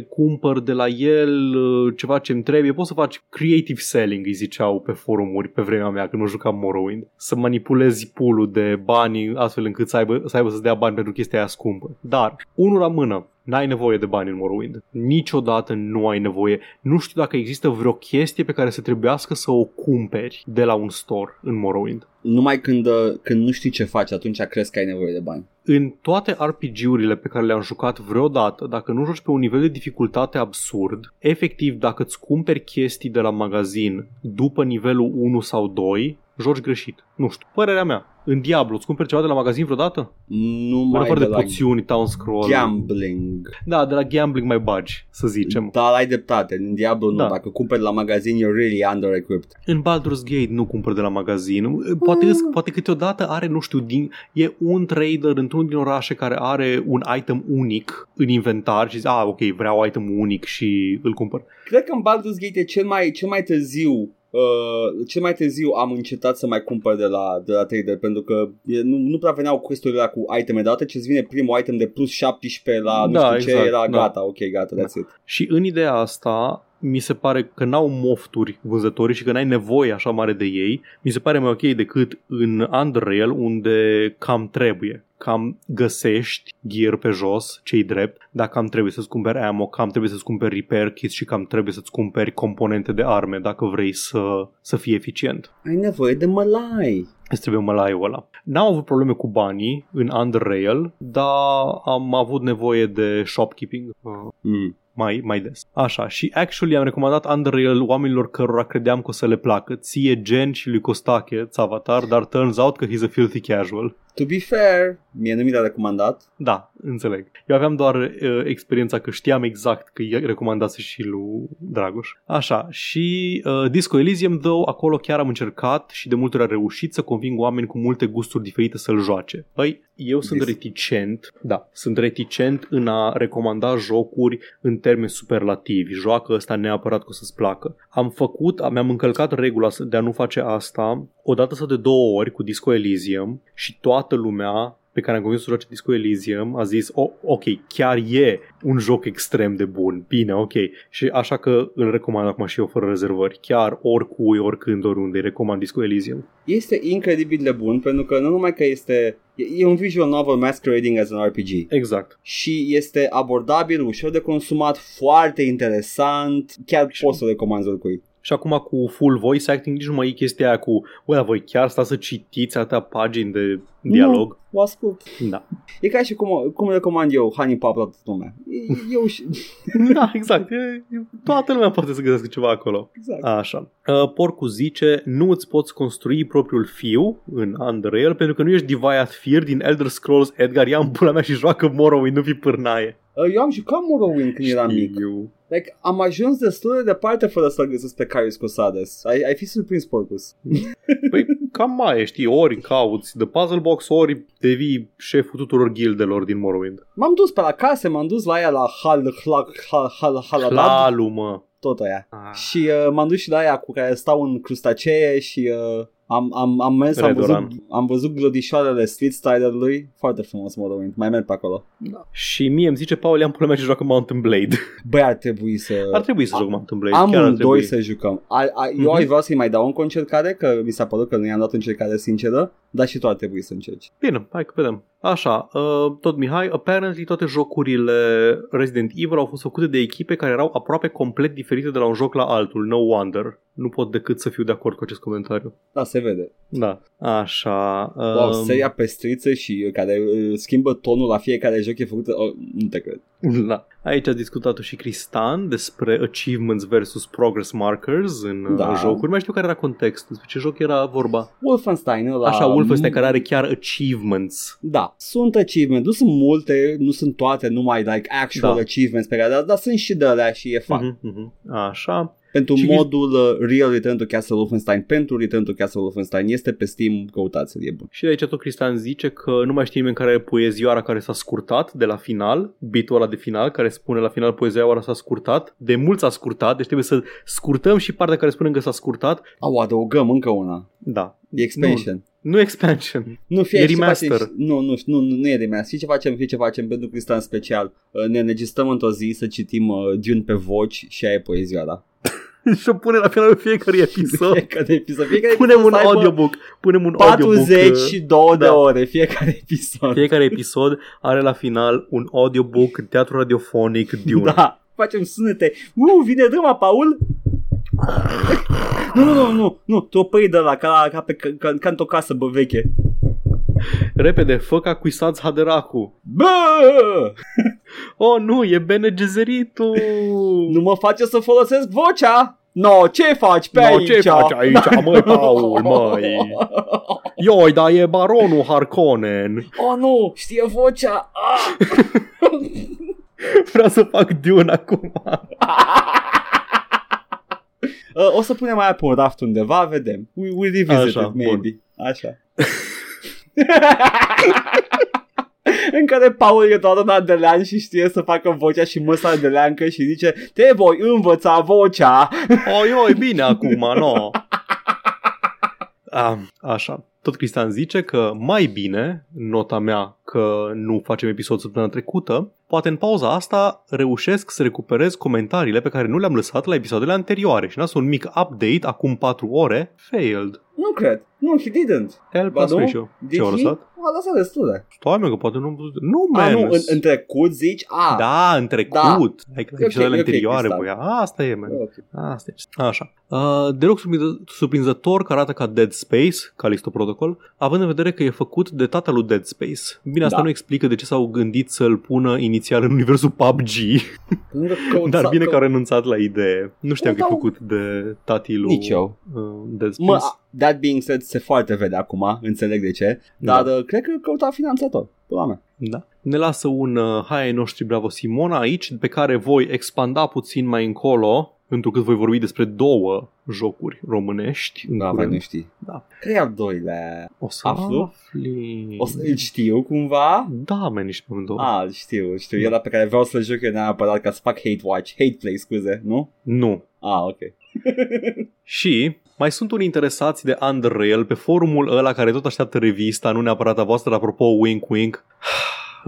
cumpăr de la el uh, ceva ce-mi trebuie. Poți să faci creative selling, îi ziceau pe forumuri pe vremea mea când nu jucam Morrowind. Să manipulezi pool de bani astfel încât să aibă, să aibă să-ți dea bani pentru chestia aia scumpă. Dar, unul la mână, N-ai nevoie de bani în Morrowind. Niciodată nu ai nevoie. Nu știu dacă există vreo chestie pe care să trebuiască să o cumperi de la un store în Morrowind. Numai când, uh, când nu știi ce faci, atunci crezi că ai nevoie de bani. În toate RPG-urile pe care le-am jucat vreodată, dacă nu joci pe un nivel de dificultate absurd, efectiv dacă îți cumperi chestii de la magazin după nivelul 1 sau 2, joci greșit. Nu știu, părerea mea. În Diablo, îți cumperi ceva de la magazin vreodată? Nu Mai mai afară de de la poțiuni, town scroll. gambling. Da, de la gambling mai bagi, să zicem. Dar ai dreptate, în Diablo nu, Da. dacă cumperi la magazin, you're really under-equipped. În Baldur's Gate nu cumpăr de la magazin. Poate, Mm. poate câteodată are, nu știu, din, e un trader într-unul din orașe care are un item unic în inventar și zice, ah, ok, vreau item unic și îl cumpăr. Cred că în Baldur's Gate e cel mai, cel mai târziu Uh, cel mai târziu am încetat să mai cumpăr de la, de la trader pentru că e, nu, nu prea veneau quest-urile cu iteme dată ce îți vine primul item de plus 17 la nu Da, știu ce exact, era da. gata, ok, gata, that's it. Și în ideea asta, mi se pare că n-au mofturi vânzătorii și că n-ai nevoie așa mare de ei, mi se pare mai ok decât în Underrail unde cam trebuie. Cam găsești gear pe jos, cei drept, dar cam trebuie să-ți cumperi ammo, cam trebuie să-ți cumperi repair kits și cam trebuie să-ți cumperi componente de arme dacă vrei să, să fii eficient. Ai nevoie de mălai. Îți trebuie mălaiul ăla. N-am avut probleme cu banii în Underrail, dar am avut nevoie de shopkeeping. Uh, Mm. Mai, mai des. Așa, și actually am recomandat Underrail oamenilor cărora credeam că o să le placă. Ție, Gen și lui Costache, ți avatar, dar turns out că he's a filthy casual. To be fair, mie nu mi l-a recomandat. Da, înțeleg. Eu aveam doar uh, experiența că știam exact că i recomandase și lui Dragoș. Așa, și uh, Disco Elysium, though, acolo chiar am încercat și de multe ori a reușit să conving oameni cu multe gusturi diferite să-l joace. Păi, eu sunt Dis- reticent, da, sunt reticent în a recomanda jocuri în termeni superlativi. Joacă ăsta neapărat că o să-ți placă. Am făcut, mi-am încălcat regula de a nu face asta o dată sau de două ori cu Disco Elysium și toată lumea pe care am convins să joace Disco Elysium a zis, oh, ok, chiar e un joc extrem de bun, bine, ok. Și așa că îl recomand acum și eu fără rezervări. Chiar oricui, oricând, oriunde, îi recomand Disco Elysium. Este incredibil de bun pentru că nu numai că este e, e un visual novel masquerading as an RPG Exact. și este abordabil, ușor de consumat, foarte interesant, chiar Și- poți să o recomanzi oricui. Și acum cu full voice acting nici nu mai e chestia aia cu, bă, dar voi chiar stați să citiți atâtea pagini de dialog? Nu, o ascult. Da. E ca și cum, cum recomand eu Honey Pop la toată lumea. E- Eu și... da, exact. E, e- toată lumea poate să găsească ceva acolo. Exact. Așa. Uh, Porcu zice, nu îți poți construi propriul fiu în Underrail pentru că nu ești Diviath Fear din Elder Scrolls Edgar, ia în pula mea și joacă Morrowind, nu fi pârnaie. Uh, Eu am jucat Morrowind când eram mic. Știu. Like, am ajuns destul de departe fără să-l găsesc pe Carius Cosades. Ai, ai fi surprins, Porcus. Păi cam mai e, știi, ori cauți de puzzle box, ori devii șeful tuturor gildelor din Morrowind. M-am dus pe la case, m-am dus la ea la Hal, Hal, Hal, Hal, Haladad, Clalu, mă. tot aia. Ah. Și uh, m-am dus și la aia cu care stau în crustacee și uh, Am, am, am mers, am Red văzut, Oran. am văzut glodișoarele Street Styler-lui. Foarte frumos Morrowind. Mai merg pe acolo. Și mie îmi zice Paul, am pula mea ce joacă Mountain Blade. Băi, ar trebui să... Ar trebui să joc Mountain Blade. chiar ar Amândoi trebui. să jucăm. A, a, eu Mhm. aș vrea să-i mai dau încă o încercare, că mi s-a părut că nu i-am dat o încercare sinceră, dar și tu ar trebui să încerci. Bine, hai că vedem. Așa, uh, tot Mihai, apparently toate jocurile Resident Evil au fost făcute de echipe care erau aproape complet diferite de la un joc la altul. No wonder. Nu pot decât să fiu de acord cu acest comentariu. Da, se vede. Da. Așa. Uh, Wow, seria pestriță și uh, care uh, schimbă tonul la fiecare joc e făcută... Oh, nu te cred. Da. Aici a discutat și Cristan despre achievements versus progress markers în Da. da. jocuri. Mai știu care era contextul, despre ce joc era vorba. Wolfenstein ăla... Așa, Wolfenstein care are chiar achievements. Da, sunt achievements, nu sunt multe, nu sunt toate numai like actual Da. achievements pe care dar, dar sunt și de alea și e fun. Mhm, mhm. Așa. Pentru Și- modul uh, Real Return to Castle Wolfenstein, pentru Return to Castle Wolfenstein, este pe Steam, căutați-l, e bun. Și de aici tot Cristian zice că nu mai știe nimeni care e poezioara care s-a scurtat de la final, bitul ăla de final, care spune la final poezioara s-a scurtat, de mult s-a scurtat, deci trebuie să scurtăm și partea care spune că s-a scurtat. Au, adăugăm încă una. Da. E expansion. Nu expansion. Nu, fie E știi ce remaster. facem? Nu, nu, nu, nu, nu e remaster. Știi ce facem? Știi ce facem pentru Cristian special? Uh, Ne înregistrăm într-o zi să citim uh, Dune pe voci și aia e poezioara. și o pune la finalul fiecare episod. Fiecare episod. Fiecare Punem episod un să aibă audiobook. Punem un audiobook. 42 de da. ore fiecare episod. Fiecare episod are la final un audiobook, teatru radiofonic, Dune. Da, facem sunete. Uh, vine drama, Paul. Nu, nu, nu, nu, nu, tropăi de la ca, la, ca, pe, ca, ca, ca într-o casă bă, veche. Repede, fă ca cuisați Haderacu. Bă! Oh, nu, e Bene Geseritu. Nu mă face să folosesc vocea. No, ce faci pe No, aici? ce faci aici, măi, Paul, măi? Ioi, dar e baronul Harkonnen. Oh, nu, știe vocea. Ah! Vreau să fac Dune acum. Uh, o să punem mai pe un raft undeva, vedem. We, we revisit Așa, it, maybe. Așa. în care Paul e doar un adelean și știe să facă vocea și măsa adeleancă și zice Te voi învăța vocea Oi, oi, bine acum, no. A, așa. Tot Cristian zice că mai bine, nota mea că nu facem episod săptămâna trecută, poate în pauza asta reușesc să recuperez comentariile pe care nu le-am lăsat la episoadele anterioare și n un mic update acum 4 ore, failed. Nu cred, nu, he didn't El Ba pas nu? ratio. Did Ce au he? lăsat? A lăsat destule Stai mă, că poate nu am văzut. Nu, A, man. nu, în, în trecut zici A Da, în trecut. Da. Adică Ok, la episoadele ok, anterioare, Cristian. băia. Asta e, man. Ok. Asta e. Așa. Uh, deloc surprinză- surprinzător că arată ca Dead Space, Callisto Protocol, având în vedere că e făcut de tata lui Dead Space. Bine, asta Da. nu explică de ce s-au gândit să-l pună inițial în universul PUBG, Pentru că căuța- dar bine că că- au renunțat la idee. Nu știam că e Da. făcut de tati lui Nici eu uh, Dead Space. Mă, a- that being said, se foarte vede acum, înțeleg de ce, dar Da. uh, cred că căuta finanțator, pula mea. Da. Ne lasă un uh, hai ai noștri Bravo Simona aici, pe care voi expanda puțin mai încolo, întrucât voi vorbi despre două jocuri românești. în Da, mai curând. nu știi. Da. Care e al doilea? O să Aflu? afli... O să îl știu cumva? Da, man, nici pe amândouă. Ah, îl știu, îl știu. Da. E ăla pe care vreau să-l joc eu neapărat ca să fac hate watch, hate play, scuze, nu? Nu. Ah, ok. Și mai sunt unii interesați de Underrail pe forumul ăla care tot așteaptă revista, nu neapărat a voastră, apropo, wink wink.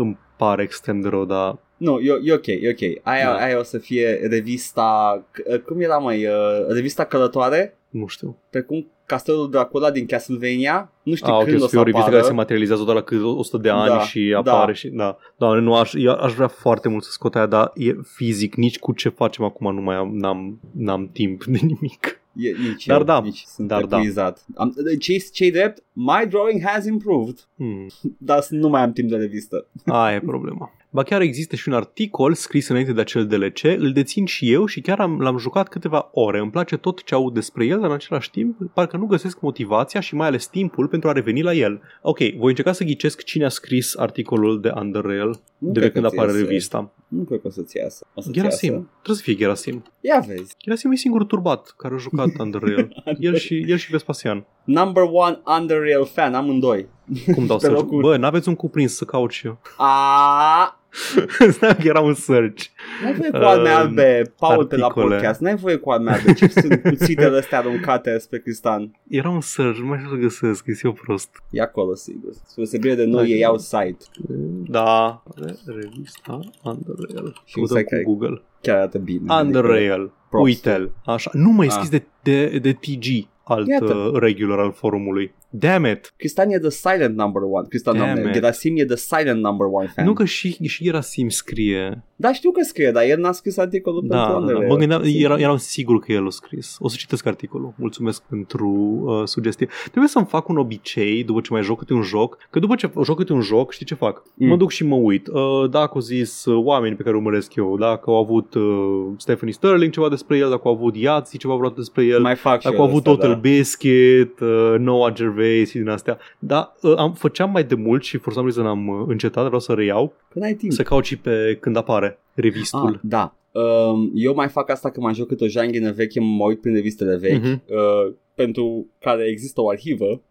Îmi pare extrem de rău, dar Nu, e, e ok, e ok. Aia, Da. aia o să fie revista, c- cum era mai, uh, revista călătoare? nu știu. Precum Castelul Dracula din Castlevania? Nu știu Ah, ok, când o o să fie o revistă apară. care se materializează doar la cât 100 de ani Da, și da. apare și da. Da, nu aș, eu aș vrea foarte mult să scot aia, dar e fizic, nici cu ce facem acum nu mai am, n-am, n-am timp de nimic. E, nici Dar eu, da, nici sunt dar da. epuizat. Am, ce ce drept, my drawing has improved, Hmm. dar nu mai am timp de revistă. Aia e problema. Ba chiar există și un articol scris înainte de acel DLC, îl dețin și eu și chiar am, l-am jucat câteva ore. Îmi place tot ce aud despre el, dar în același timp parcă nu găsesc motivația și mai ales timpul pentru a reveni la el. Ok, voi încerca să ghicesc cine a scris articolul de Underrail Nu de cred când că ți apare iese. revista. Nu cred că o să-ți iasă. O să-ți Gerasim. iasă. Trebuie să fie Gerasim. Ia vezi. Gerasim e singurul turbat care a jucat Underrail. El și, el și Vespasian. Number one Underrail fan, amândoi. Cum dau Pe să locul- Bă, n-aveți un cuprins să caut și eu. A, Stai că era un search. N-ai voie cu arme Um, albe, Paul, pe la articole. podcast. N-ai voie cu arme albe. Ce sunt cuțitele astea aruncate spre Cristan? Era un search, nu mai știu să găsesc, că eu prost. E acolo, sigur. Spre deosebire de noi, Hai. ei au site. Da, revista Underrail. Și Căutăm stai că cu ai- Google. Chiar arată bine. Underrail. props. Uite-l. Așa. Nu mai Ah. scris de, de, de TG, alt Iată. uh, regular al forumului. Damn it! Cristan e the silent number one. Cristan, Damn doamne, it. Gerasim e the silent number one fan. Nu că și, și era Sim scrie. Da, știu că scrie, dar el n-a scris articolul Da, pentru da, Underrail. mă gândeam, Sigur. era, eram sigur că el a scris. O să citesc articolul. Mulțumesc pentru uh, sugestie. Trebuie să-mi fac un obicei după ce mai joc câte un joc, că după ce joc câte un joc, știi ce fac? Mm. Mă duc și mă uit. Uh, dacă au zis uh, oameni pe care urmăresc eu, dacă au avut uh, Stephanie Sterling ceva despre el, dacă au avut Yahtzee ceva vreodată despre el, Mai fac și dacă eu au avut asta, Total da. Biscuit, uh, Noah Gervais și din astea. Dar uh, am, făceam mai de mult și for some reason am uh, încetat, vreau să reiau, Când ai timp. să caut și pe când apare revistul. Ah, da. Um, eu mai fac asta că mai joc câte o janghină veche, mă uit prin revistele vechi, Mhm. uh, pentru care există o arhivă,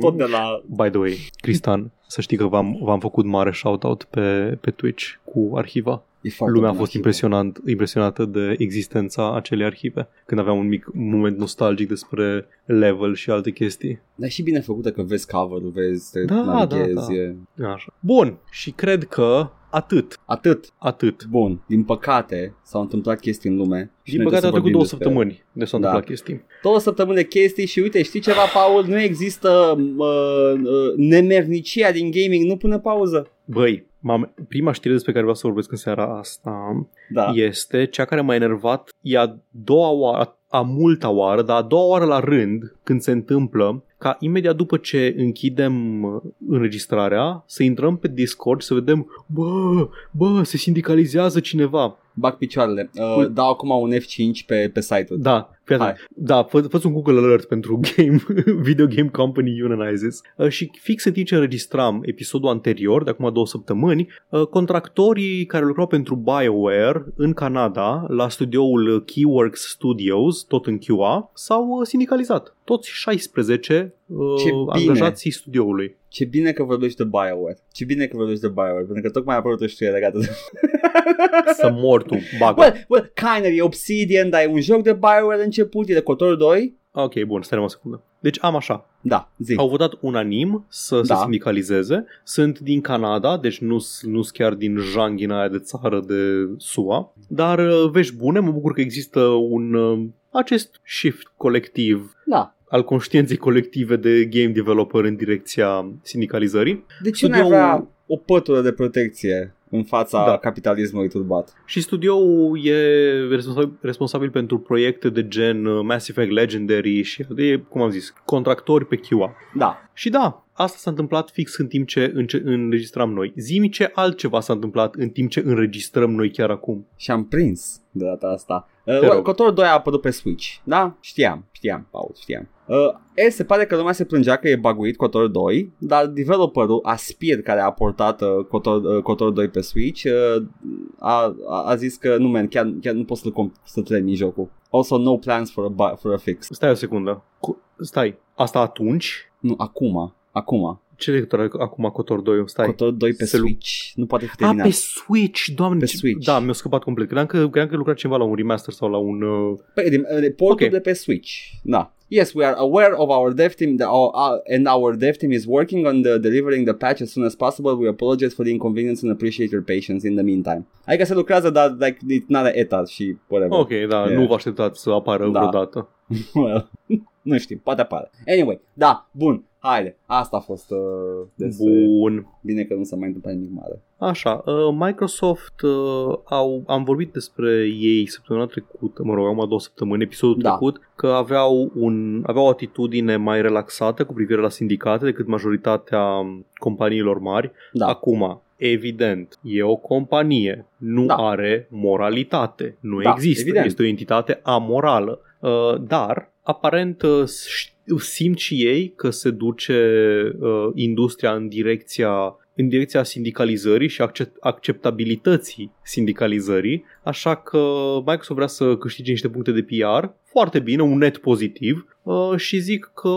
tot de la... By the way, Cristan, să știi că v-am, v-am făcut mare shoutout pe, pe Twitch cu arhiva. E foarte Lumea a bună fost arhivă. impresionant, impresionată de existența acelei arhive, când aveam un mic moment nostalgic despre level și alte chestii. Dar e și bine făcută că vezi cover-ul, vezi, te Da, navighezi, da, da. E... Așa. Bun, și cred că atât, Atât. atât. Bun. Din păcate s-au întâmplat chestii în lume. și Din noi păcate au trebuie trecut să două vorbim despre săptămâni de s-au Da. întâmplat chestii. două săptămâni de chestii și uite, știi ceva, Paul? Nu există uh, uh, nemernicia din gaming, nu pune pauză. Băi, m-am, prima știre despre care vreau să vorbesc în seara asta Da. este cea care m-a enervat, e a doua oară, a multa oară, dar a doua oară la rând când se întâmplă ca imediat după ce închidem uh, înregistrarea să intrăm pe Discord să vedem bă, bă, se sindicalizează cineva. Bag picioarele. Uh, Ui. dau acum un F5 pe, pe site-ul. Da, fii Hai. atent. da, fă, fă un Google Alert pentru game, Video Game Company Unionizes uh, și fix în timp ce înregistram episodul anterior, de acum două săptămâni, uh, contractorii care lucrau pentru BioWare în Canada, la studioul Keyworks Studios, tot în QA, s-au uh, sindicalizat. Toți 16 uh, Ce bine. angajații studioului. Ce bine că vorbești de BioWare. Ce bine că vorbești de BioWare, pentru că tocmai a apărut o știre legată de... Să mor tu, bagă. well, well, kind of, e Obsidian, dar e un joc de BioWare început, e de Cotor 2. Ok, bun, stai o secundă. Deci am așa. Da, zi. Au votat unanim să Da. se sindicalizeze. Sunt din Canada, deci nu sunt chiar din janghina aia de țară de SUA. Dar uh, vești bune, mă bucur că există un uh, acest shift colectiv Da. al conștiinței colective de game developer în direcția sindicalizării. De ce nu ai Studioul- avea o pătură de protecție în fața Da. capitalismului turbat? Și studioul e responsabil, responsabil pentru proiecte de gen uh, Mass Effect Legendary și e, cum am zis, contractori pe QA. Da. Și da, asta s-a întâmplat fix în timp ce înce- înregistram noi. Zimi ce altceva s-a întâmplat în timp ce înregistrăm noi chiar acum. Și am prins de data asta. Te Uh, rog. Cotor 2 a apărut pe Switch. Da? Știam, știam, Paul, știam. Uh, e, se pare că lumea se plângea că e baguit Cotor 2, dar developerul Aspir, care a portat uh, Cotor, uh, Cotor 2 pe Switch, uh, a, a, a zis că nu, man, chiar, chiar nu poți să-l comp- să termini jocul. Also, no plans for a, bu- for a fix. Stai o secundă. Cu- Stai, asta atunci? Nu, acum, acum. Ce legătură are acum Cotor 2? Stai. Cotor 2 pe Se lu- Switch. Nu poate fi A, terminat. pe Switch, doamne. Pe ce- Switch. Da, mi-a scăpat complet. Credeam că, credeam că lucra cineva la un remaster sau la un... Uh... Pe, de, de portul Ok. de pe Switch. Da. Yes, we are aware of our dev team the, our, uh, and our dev team is working on the delivering the patch as soon as possible. We apologize for the inconvenience and appreciate your patience in the meantime. Adică se lucrează, dar like, it's not a ETA și whatever. Ok, da, Yeah. nu vă așteptați să apară Da. vreodată. Well, nu știu, poate apare. Anyway, da, bun, haide. Asta a fost uh, despre... Bun. Bine că nu s-a mai întâmplat nimic mare. Așa, uh, Microsoft uh, au, am vorbit despre ei săptămâna trecută, mă rog, acum două săptămâni, episodul Da. trecut, că aveau, un, aveau o atitudine mai relaxată cu privire la sindicate decât majoritatea companiilor mari. Da, Acum, evident, e o companie, nu Da. are moralitate, nu Da, există, evident. este o entitate amorală. Uh, dar, aparent, uh, ș- simt și ei că se duce uh, industria în direcția în direcția sindicalizării și accept- acceptabilității sindicalizării, așa că Microsoft vrea să câștige niște puncte de PR, foarte bine, un net pozitiv uh, și zic că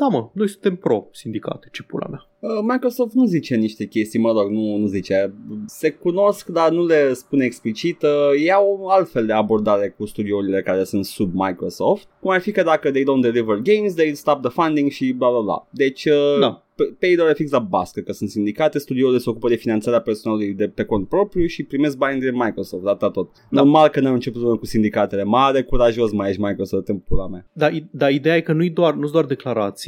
Da, mă, noi suntem pro-sindicate, ce pula mea. Uh, Microsoft nu zice niște chestii, mă rog, nu, nu zice. Se cunosc, dar nu le spune explicit. Uh, Iau altfel de abordare cu studiourile care sunt sub Microsoft. Cum ar fi că dacă they don't deliver games, they stop the funding și bla bla bla. Deci, uh, Da. pe- pe ei doar fix la bască, că sunt sindicate, studiourile se ocupă de finanțarea personalului de pe cont propriu și primesc bani de Microsoft, atât tot. Da. Normal că n-am început cu sindicatele. Mare, curajos mai ești Microsoft în pula mea. Dar i- dar ideea e că nu-i doar, nu doar declarații uh,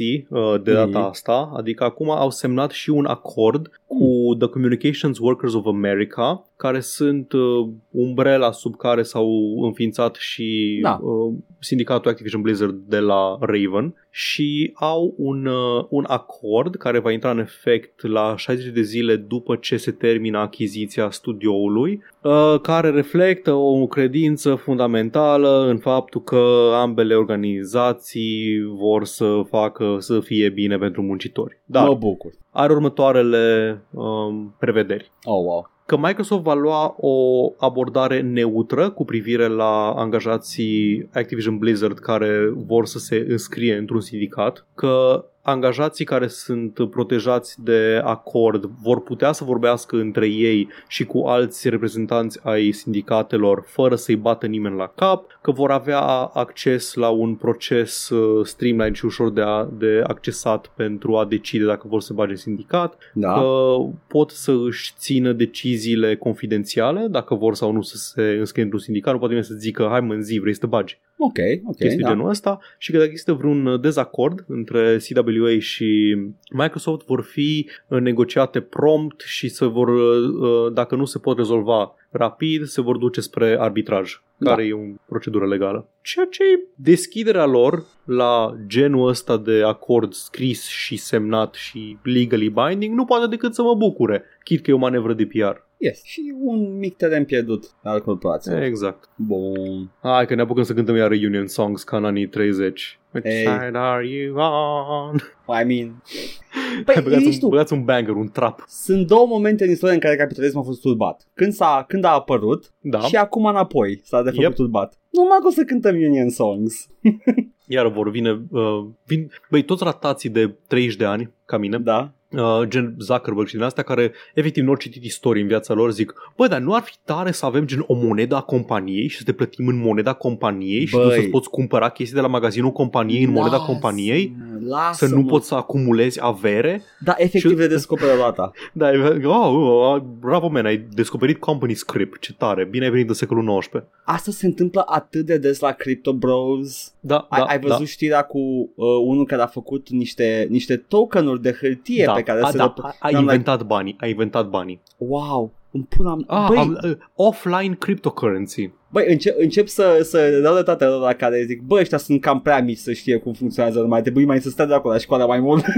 de data Mhm. asta, adică acum au semnat și un acord cu The Communications Workers of America, care sunt uh, umbrela sub care s-au înființat și Da. uh, sindicatul Activision Blizzard de la Raven și au un, uh, un acord care va intra în efect la 60 de zile după ce se termină achiziția studioului, uh, care reflectă o credință fundamentală în faptul că ambele organizații vor să facă să fie bine pentru muncitori. Dar... Mă Dar bucur. are următoarele um, prevederi Oh, wow. Că Microsoft va lua o abordare neutră cu privire la angajații Activision Blizzard care vor să se înscrie într-un sindicat, că angajații care sunt protejați de acord vor putea să vorbească între ei și cu alți reprezentanți ai sindicatelor fără să-i bată nimeni la cap, că vor avea acces la un proces uh, streamline și ușor de, a, de accesat pentru a decide dacă vor să bage în sindicat, Da. că pot să își țină deciziile confidențiale, dacă vor sau nu să se înscrie într-un sindicat, nu poate nimeni să zică, hai mă în zi, vrei să te bagi. Ok, ok. Chestii da. genul ăsta și că dacă există vreun dezacord între CWA și Microsoft, vor fi negociate prompt și se vor, uh, dacă nu se pot rezolva rapid, se vor duce spre arbitraj, Da. care e o procedură legală. Ceea ce e deschiderea lor la genul ăsta de acord scris și semnat și legally binding nu poate decât să mă bucure, chit că e o manevră de PR. Yes. Și un mic teren pierdut al corporației. Exact. Bun. Hai că ne apucăm să cântăm iar reunion songs ca în anii 30. Which Hey. side are you on? I mean... Hai, Păi, băgați, ești un, tu. băgați un banger, un trap. Sunt două momente în istorie în care capitalismul a fost turbat. Când, s-a, când a apărut Da. și acum înapoi s-a de făcut Yep. turbat. Numai că o să cântăm Union Songs. Iar vor vine, uh, vin, băi, toți ratații de 30 de ani, ca mine, Da? Uh, gen Zuckerberg și din astea care efectiv nu au citit istorie în viața lor, zic, bă, dar nu ar fi tare să avem gen o monedă a companiei și să te plătim în moneda companiei și tu Băi. să-ți poți cumpăra chestii de la magazinul companiei în moneda companiei? Lasă Să nu poți să acumulezi avere? Da, efectiv Și- de descoperă data. Da, e- oh, oh, bravo, man, ai descoperit company script, ce tare, bine ai venit în secolul XIX. Asta se întâmplă atât de des la Crypto Bros. Da, Ai, da, ai văzut da. știrea cu uh, unul care a făcut niște, niște tokenuri de hârtie da, pe care a, se da, le- a, a I'm like, inventat banii, a inventat banii. Wow, în pula mea. Ah, Băi, am, uh, offline cryptocurrency. Băi, încep, încep să, să dau de toate la care zic, bă, ăștia sunt cam prea mici să știe cum funcționează, nu mai trebuie mai să stea de acolo la școală mai mult.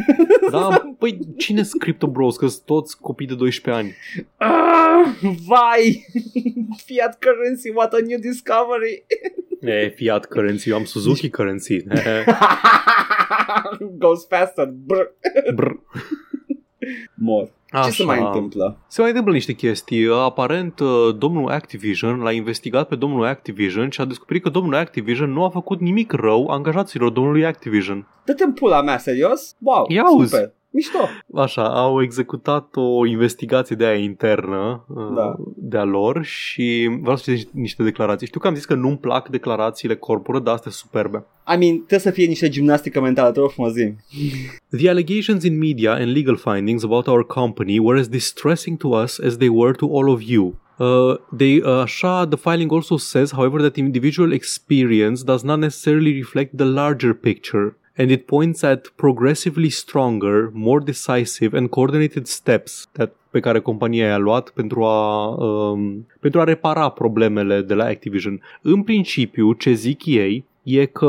Da, păi cine sunt Crypto Bros? Că sunt toți copii de 12 ani. ah, vai! Fiat currency, what a new discovery! E, fiat currency, eu am Suzuki currency. Goes faster. Brr. Brr. Mor. Ce Așa. se mai întâmplă? Se mai întâmplă niște chestii. Aparent, uh, domnul Activision l-a investigat pe domnul Activision și a descoperit că domnul Activision nu a făcut nimic rău angajaților domnului Activision. Dă-te în pula mea, serios? Wow, Ia auzi. Super. Mișto. Așa, au executat o investigație de aia internă uh, Da. de-a lor și vreau să citesc niște declarații. Știu că am zis că nu-mi plac declarațiile corporate, dar astea sunt superbe. I mean, trebuie să fie niște gimnastică mentală, te rog frumos zi. The allegations in media and legal findings about our company were as distressing to us as they were to all of you. Uh, they, uh, așa, the filing also says, however, that individual experience does not necessarily reflect the larger picture, and it points at progressively stronger, more decisive and coordinated steps that pe care compania i-a luat pentru a, um, pentru a repara problemele de la Activision. În principiu, ce zic ei e că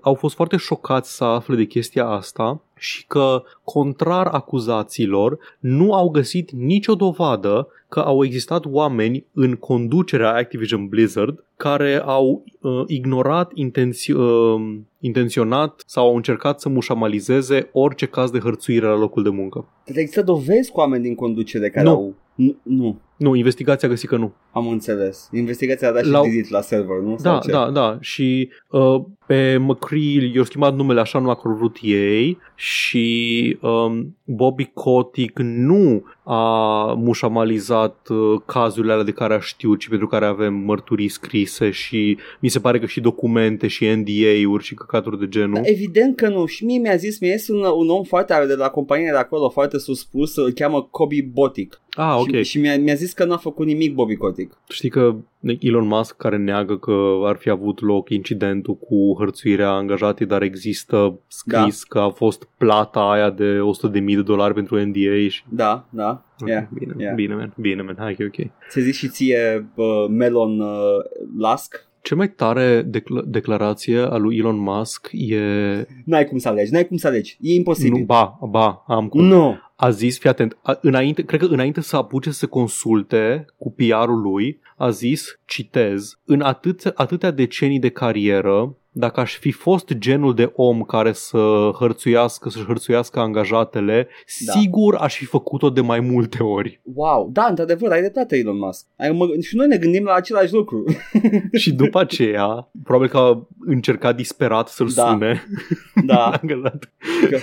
au fost foarte șocați să afle de chestia asta și că, contrar acuzațiilor, nu au găsit nicio dovadă că au existat oameni în conducerea Activision Blizzard care au uh, ignorat intenț- uh, intenționat sau au încercat să mușamalizeze orice caz de hărțuire la locul de muncă. Deci există dovezi cu oameni din conducere care Nu. au... Nu. nu. Nu, investigația a găsit că nu. Am înțeles. Investigația a dat și La- delete la server, nu? Sau Da, ce? da, da. Și uh, pe McCree i-au schimbat numele așa nu a vrut ei și um, Bobby Kotick nu a mușamalizat uh, cazurile alea de care a știut și pentru care avem mărturii scrise și mi se pare că și documente și NDA-uri și căcaturi de genul. Da, evident că nu. Și mie mi-a zis, mi este un, un om foarte de la compania de acolo, foarte suspus, îl cheamă Kobe Botic. ah, ok. Și, și mi-a, mi-a zis că n-a făcut nimic Bobby Kotick. Știi că Elon Musk care neagă că ar fi avut loc incidentul cu hărțuirea angajatei, dar există scris da. că a fost plata aia de 100.000 de dolari pentru NDA și... Da, da. Yeah. Bine, yeah. bine, man, bine, man, hai că e ok. Ți-a zis și ție uh, Melon uh, Lask? Cea mai tare decla- declarație a lui Elon Musk e... N-ai cum să alegi, n-ai cum să alegi. E imposibil. Nu, ba, ba, am cum. Nu. A zis, fii atent, a, înainte, cred că înainte să apuce să consulte cu PR-ul lui, a zis, citez, în atât, atâtea decenii de carieră, dacă aș fi fost genul de om care să hărțuiască, să-și hărțuiască angajatele, Da. sigur aș fi făcut-o de mai multe ori. Wow, da, într-adevăr, ai dreptate Elon Musk. Ai, mă, și noi ne gândim la același lucru. Și după aceea, probabil că a încercat disperat să-l Da. sune. da. Angajat.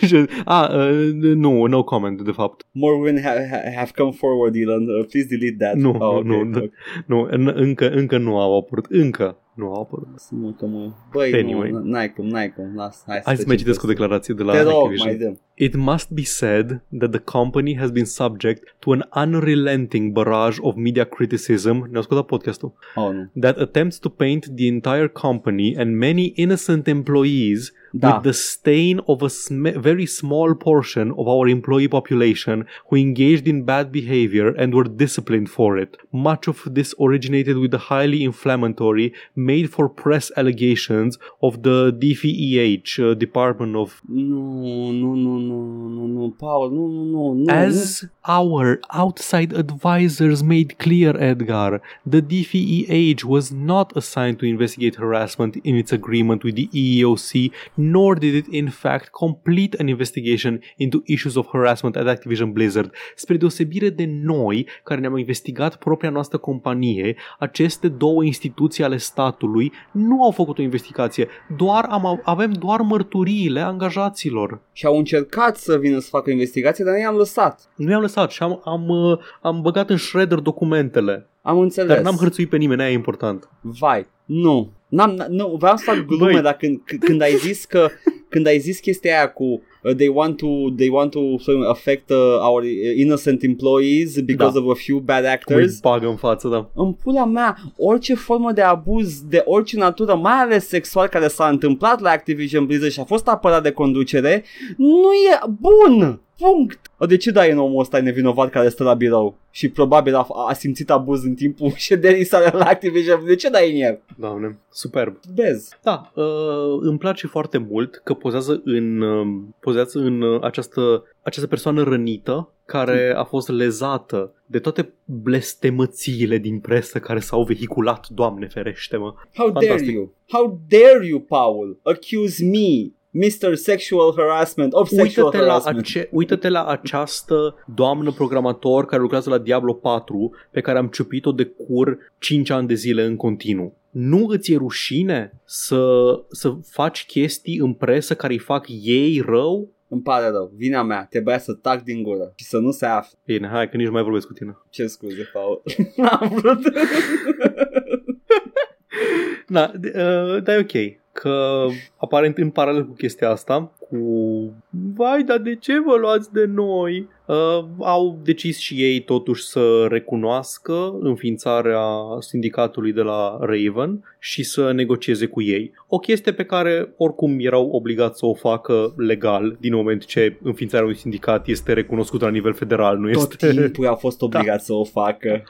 Și- a, uh, nu, no comment, de fapt. More women ha- ha- have come forward, Elon. Uh, please delete that. Nu, oh, nu, okay. nu. okay. Nu, în- încă, încă nu au apărut. Încă nu au apărut. Să mă, că mă... Băi, Anyway. nu, n-ai cum, n-ai cum. Las, hai, Hai să mai citesc o declarație de la Te rog, Activision. mai dăm. It must be said that the company has been subject to an unrelenting barrage of media criticism. Ne-au ascultat podcastul. Oh, nu. That attempts to paint the entire company and many innocent employees Da. with the stain of a sm- very small portion of our employee population who engaged in bad behavior and were disciplined for it. Much of this originated with the highly inflammatory, made for press allegations of the DVEH, uh, Department of Nu, nu, nu, nu, nu, nu, Paul, nu, nu, nu, nu. As our outside advisors made clear, Edgar, the DVEH was not assigned to investigate harassment in its agreement with the EEOC, nor did it, in fact, complete an investigation into issues of harassment at Activision Blizzard. Spre deosebire de noi, care ne-am investigat propria noastră companie, aceste două instituții ale statului nu au făcut o investigație, doar am, avem doar mărturiile angajaților. Și au încercat să vină să facă investigație, dar noi i-am lăsat. Nu i-am lăsat și am, am, uh, am băgat în shredder documentele. Am înțeles. Dar n-am hărțuit pe nimeni, aia e important. Vai, nu. N-am, n- nu, vreau să fac glume, Băi. dar când, c- când ai zis că când ai zis chestia aia cu uh, they want to they want to so, affect uh, our innocent employees because Da. of a few bad Cum îi actors. bagă în față, da. În pula mea, orice formă de abuz de orice natură, mai ales sexual, care s-a întâmplat la Activision Blizzard și a fost apărat de conducere, nu e bun. Punct. De ce dai în omul ăsta nevinovat care stă la birou și probabil a, a simțit abuz în timpul șederii sale la Activision? De ce dai în el? Doamne, superb. Bez. Da, uh, îmi place foarte mult că pozează în, uh, pozează în uh, această, această persoană rănită care a fost lezată de toate blestemățiile din presă care s-au vehiculat, Doamne ferește-mă. How dare Fantastic. you? How dare you, Paul? Accuse me, Mr. Sexual Harassment, of sexual Uită-te la, harassment. ace- uită-te la această doamnă programator care lucrează la Diablo 4 pe care am ciupit-o de cur 5 ani de zile în continuu. Nu îți e rușine să, să faci chestii în presă care îi fac ei rău? Îmi pare rău, vina mea, trebuia să tac din gură și să nu se afle. Bine, hai că nici nu mai vorbesc cu tine. Ce scuze, Paul? N-am vrut. Da, d- uh, dar e ok. Că aparent în paralel cu chestia asta, cu vai, dar de ce vă luați de noi? Uh, au decis și ei totuși să recunoască înființarea sindicatului de la Raven și să negocieze cu ei. O chestie pe care oricum erau obligați să o facă legal din moment ce înființarea unui sindicat este recunoscută la nivel federal, nu Tot este... timpul a fost obligat să o facă.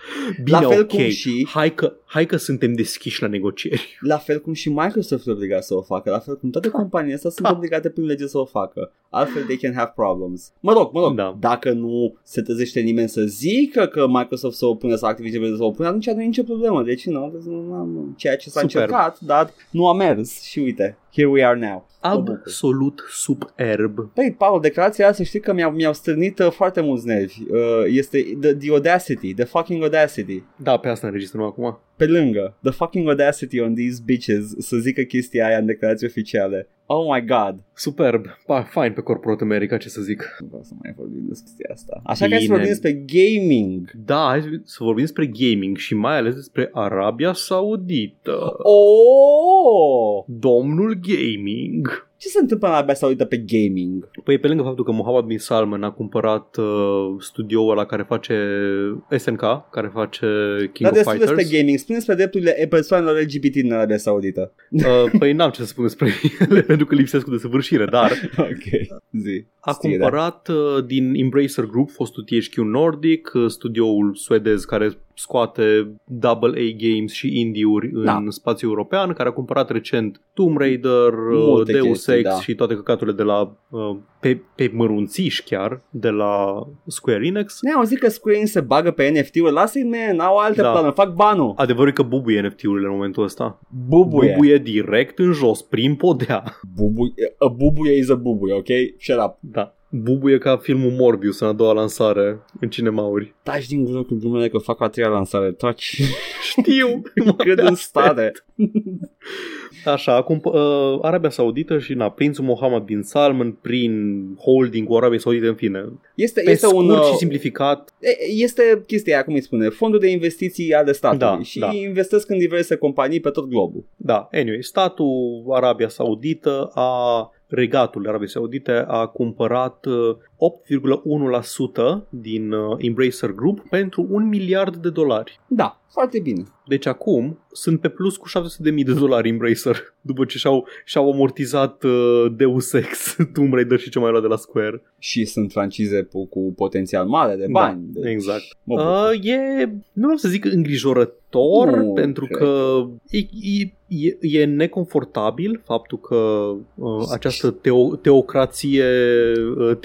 Bine, La fel ok, cum și- hai, că, hai că suntem deschiși la negocieri. La fel cum și Microsoft e obligat să o facă, la fel cum toate companiile astea sunt Da. obligate prin lege să o facă. Altfel they can have problems. Mă rog, mă rog, Da. dacă nu se trezește nimeni să zică că Microsoft să o pune sau Activision Blizzard să o pune, atunci nu e nicio problemă. Deci nu, deci nu am ceea ce s-a Superb. încercat, dar nu a mers și uite, here we are now. bucur. Absolut superb. Păi, Paul, declarația asta știi că mi-au, mi-au strânit uh, foarte mulți nervi. Uh, este the, the audacity, the fucking audacity. Da, pe asta înregistrăm acum. Pe lângă, the fucking audacity on these bitches să zică chestia aia în declarații oficiale. Oh my god. Superb. Pa, fine pe Corporate America, ce să zic. Nu vreau să mai vorbim despre chestia asta. Așa că hai să Bine. vorbim despre gaming. Da, hai să- să vorbim despre gaming și mai ales despre Arabia Saudită. Oh! Domnul gaming. Ce se întâmplă în Arabia Saudită pe gaming? Păi pe lângă faptul că Mohammed bin Salman a cumpărat uh, studioul ăla care face SNK, care face King Dar of destul Fighters. despre gaming. Spune despre drepturile persoanelor LGBT în Arabia Saudită. Uh, păi n-am ce să spun despre ele pentru că lipsesc cu desăvârșire, dar ok. Zi. a Știe, da. cumpărat uh, din Embracer Group, fostul THQ Nordic, uh, studioul suedez care scoate double A games și indie-uri în Da. spațiul european, care a cumpărat recent Tomb Raider, uh, Multe Deus chestii, Ex da. și toate căcaturile de la uh, pe, pe mărunțiși chiar de la Square Enix. Ne auzit că Square Enix se bagă pe NFT-uri. Lasă-i, man, au alte Da. planuri. Fac banul. Adevărul e că bubuie NFT-urile în momentul ăsta. Bubuie. Bubuie direct în jos, prin podea. Bubuie. A bubuie is a bubuie, ok? Shut up. Da. Bubuie ca filmul Morbius în a doua lansare în cinemauri. Taci din gură cu glumele că fac a treia lansare. Taci. Știu! Cât în stare. Așa, acum uh, Arabia Saudită și na, prințul Mohammed bin Salman prin holding cu Arabia Saudită, în fine. Este, Pe este scurt un... uh, și simplificat, E- Este chestia aia, cum îi spune, fondul de investiții ale statului Da, și da. investesc în diverse companii pe tot globul. da, anyway, statul Arabia Saudită a regatul Arabiei Saudite a cumpărat uh, 8,1% din uh, Embracer Group pentru un miliard de dolari. Da, foarte bine. Deci acum sunt pe plus cu 700.000 de dolari Embracer după ce și-au, și-au amortizat uh, Deus Ex, Tomb Raider și ce mai luat de la Square. Și sunt francize cu, cu potențial mare de bani. Da, deci, exact. mă bucur. Uh, e, nu vreau să zic îngrijorător, Nu, pentru cred. că e, e, e, e neconfortabil faptul că uh, această teo, teocrație uh,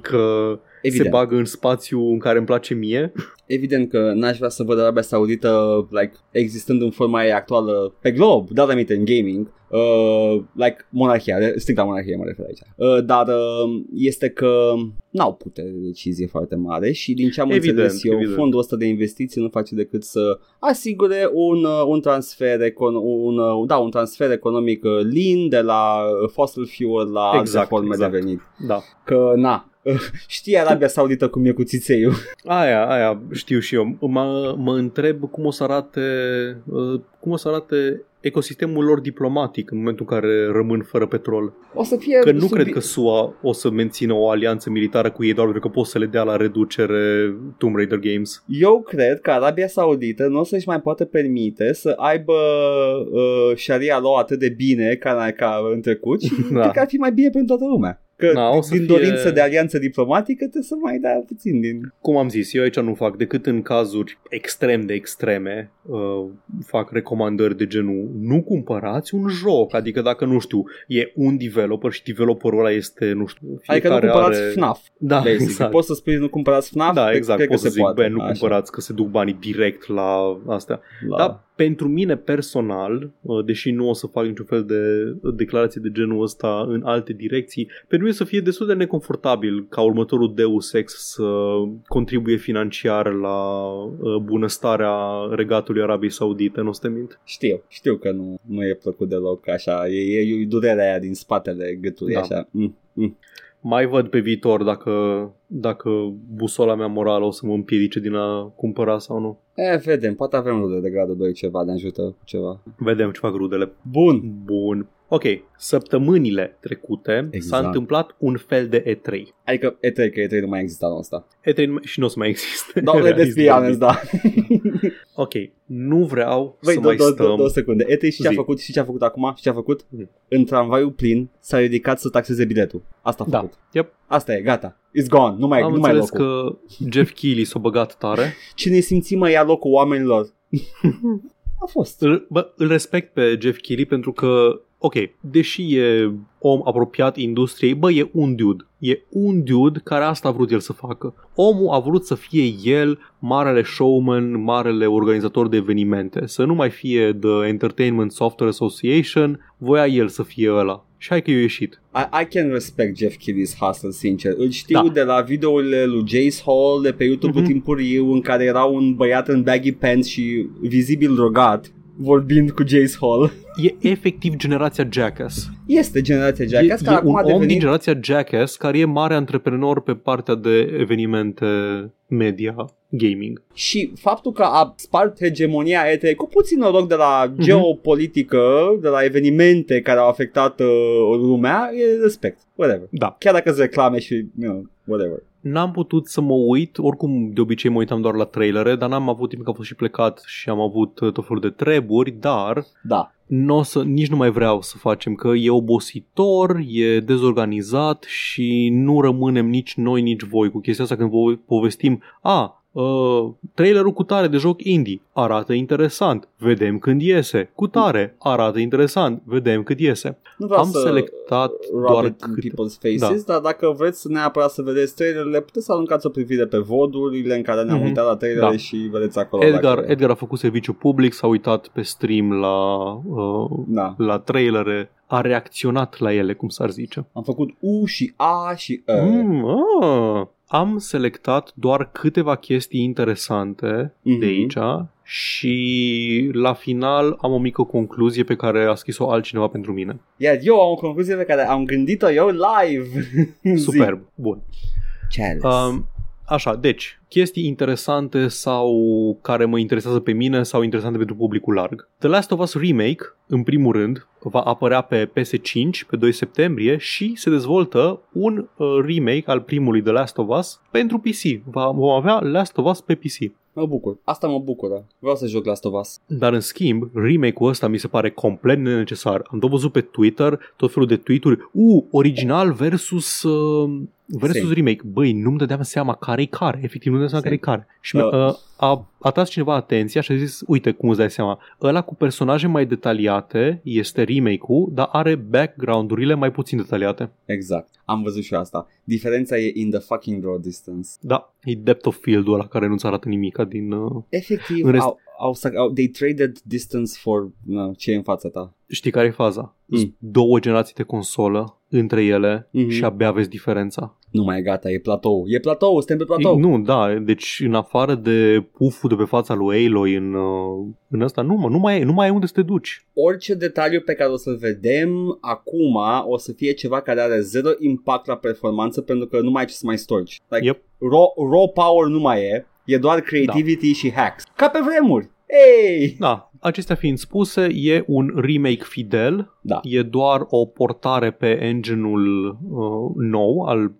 tiranică Evident. se bagă în spațiu în care îmi place mie. Evident că n-aș vrea să văd Arabia Saudită like, existând în forma ei actuală pe glob, dar aminte în gaming, uh, like monarhia, strict la monarhie mă refer aici. Uh, dar uh, este că n-au putere de decizie foarte mare și din ce am Evident, înțeles eu, evident. fondul ăsta de investiții nu face decât să asigure un, uh, un transfer econ- un, uh, da, un transfer economic uh, lean de la uh, fossil fuel la alte Exact, forme exact. de venit. Da. Că na, știi Arabia Saudită cum e cu țițeiul. Aia, aia știu și eu. Mă, mă întreb cum o să arate uh, cum o să arate ecosistemul lor diplomatic în momentul în care rămân fără petrol. O să fie Că nu sub- cred că SUA o să mențină o alianță militară cu ei doar pentru că pot să le dea la reducere Tomb Raider Games. Eu cred că Arabia Saudită nu o să-și mai poată permite să aibă uh, Sharia law atât de bine ca, ca în trecut și Da. cred că ar fi mai bine pentru toată lumea. Că Da, o să din fie- dorință de alianță diplomatică trebuie să mai dea puțin din... Cum am zis, eu aici nu fac decât în cazuri extrem de extreme uh, fac recomandări de genul nu cumpărați un joc, adică dacă nu știu, e un developer și developerul ăla este, nu știu, Adică nu fiecare cumpărați are... FNAF. Da, Basic. exact. Poți să spui nu cumpărați FNAF? Da, Cred- exact, cred pot că să se zic, poate. bă, nu Așa. cumpărați că se duc banii direct la astea. La... Da, pentru mine personal, uh, deși nu o să fac niciun fel de declarație de genul ăsta în alte direcții, pentru mine să fie destul de neconfortabil ca următorul Deus Ex să contribuie financiar la uh, bunăstarea regatului Arabiei Saudite, nu o să te mint. Știu, știu că nu, nu e plăcut deloc așa, e, e, e durerea aia din spatele gâtului Da. așa. Mm, mm. Mai văd pe viitor dacă, dacă busola mea morală o să mă împiedice din a cumpăra sau nu. E, vedem, poate avem rude de gradul 2 ceva, ne ajută cu ceva. Vedem ce fac rudele. Bun, Bun. Ok, săptămânile trecute Exact. s-a întâmplat un fel de E3. adică E3, că E3 nu mai există anul ăsta. E3 nu- și nu o să mai existe. Da, let's be honest, da. Ok, nu vreau Băi, să două, mai două, stăm. două, două secunde. E3 și ce a Zi. făcut? Și ce a făcut acum? Și ce a făcut? Mhm. În tramvaiul plin s-a ridicat să taxeze biletul. Asta a Da. făcut. Yep. Asta e, gata. It's gone. Nu mai, Am nu mai e înțeles locul. că Jeff Keighley s-a băgat tare. Cine simți mă ia locul oamenilor? a fost. Îl, bă, îl respect pe Jeff Keighley pentru că, ok, deși e om apropiat industriei, bă, e un dude. E un dude care asta a vrut el să facă. Omul a vrut să fie el marele showman, marele organizator de evenimente. Să nu mai fie The Entertainment Software Association, voia el să fie ăla. și hai că eu ieșit. I, I can respect Jeff Keighley's hustle, sincer. Îl știu Da. de la videourile lui Jace Hall de pe YouTube Mhm. mm-hmm. timpuriu în care era un băiat în baggy pants și vizibil drogat vorbind cu Jace Hall. E efectiv generația Jackass. Este generația Jackass e, care e acum un a om din devenit generația Jackass care e mare antreprenor pe partea de evenimente media gaming. și faptul că a spart hegemonia E3 cu puțin noroc de la Mhm. geopolitică, de la evenimente care au afectat uh, lumea, e respect. Whatever. Da. Chiar dacă sunt reclame și, you know, whatever. N-am putut să mă uit, oricum de obicei mă uitam doar la trailere, dar n-am avut timp că am fost și plecat și am avut uh, tot felul de treburi, dar Da. n-o să, nici nu mai vreau să facem, că e obositor, e dezorganizat și nu rămânem nici noi, nici voi cu chestia asta când vă povestim, a, Uh, trailerul cu tare de joc indie arată interesant, vedem când iese. Cu tare arată interesant, vedem cât iese. Nu vreau Am să selectat rub doar it in câte... people's faces, da. dar dacă vreți neapărat să vedeți trailerele, puteți să aruncați o privire pe vodurile în care ne-am Mhm. uitat la trailere Da. și vedeți acolo. Edgar, dacă... Edgar a făcut serviciu public, s-a uitat pe stream la, uh, Da. la trailere, a reacționat la ele, cum s-ar zice. Am făcut U și A și E. Mm, ah, am selectat doar câteva chestii interesante Mhm. de aici și la final am o mică concluzie pe care a scris-o altcineva pentru mine. Iar eu am o concluzie pe care am gândit-o eu live. Superb. Bun. Ce ai ales? Um, așa, deci, chestii interesante sau care mă interesează pe mine sau interesante pentru publicul larg. The Last of Us Remake, în primul rând, va apărea pe PS5 pe 2 septembrie și se dezvoltă un uh, remake al primului The Last of Us pentru PC. Va, vom avea Last of Us pe PC. Mă bucur. Asta mă bucură. Vreau să joc Last of Us. Dar în schimb, remake-ul ăsta mi se pare complet nenecesar. Am tot văzut pe Twitter tot felul de tweet-uri, u, original versus uh, versus Same. remake. Băi, nu-mi dădeam seama care-i care, efectiv nu-mi dădeam seama Same. care-i care. Și Uh. uh, a atras cineva atenția și a zis, uite cum îți dai seama, ăla cu personaje mai detaliate este remake-ul, dar are background-urile mai puțin detaliate. Exact. Am văzut și eu asta. Diferența e in the fucking draw distance. Da, e depth of field-ul ăla care nu-ți arată nimica din... Uh... Efectiv, În rest- au, au, au, they traded distance for no, ce e în fața ta. Știi care e faza? Mm. Mm. Două generații de consolă între ele Mhm. și abia vezi diferența. Nu mai e gata, e platou. E platou, suntem pe platou. Nu, da, deci în afară de puful de pe fața lui Aloy în, uh, în ăsta, nu, mă, nu mai, e, nu mai ai unde să te duci. Orice detaliu pe care o să-l vedem acum o să fie ceva care are zero impact la performanță pentru că nu mai ai ce să mai storci. Like, Yep. raw, raw power nu mai e, e doar creativity și hacks. Ca pe vremuri. Ei! Da, acestea fiind spuse, e un remake fidel, Da. e doar o portare pe engine-ul uh, nou al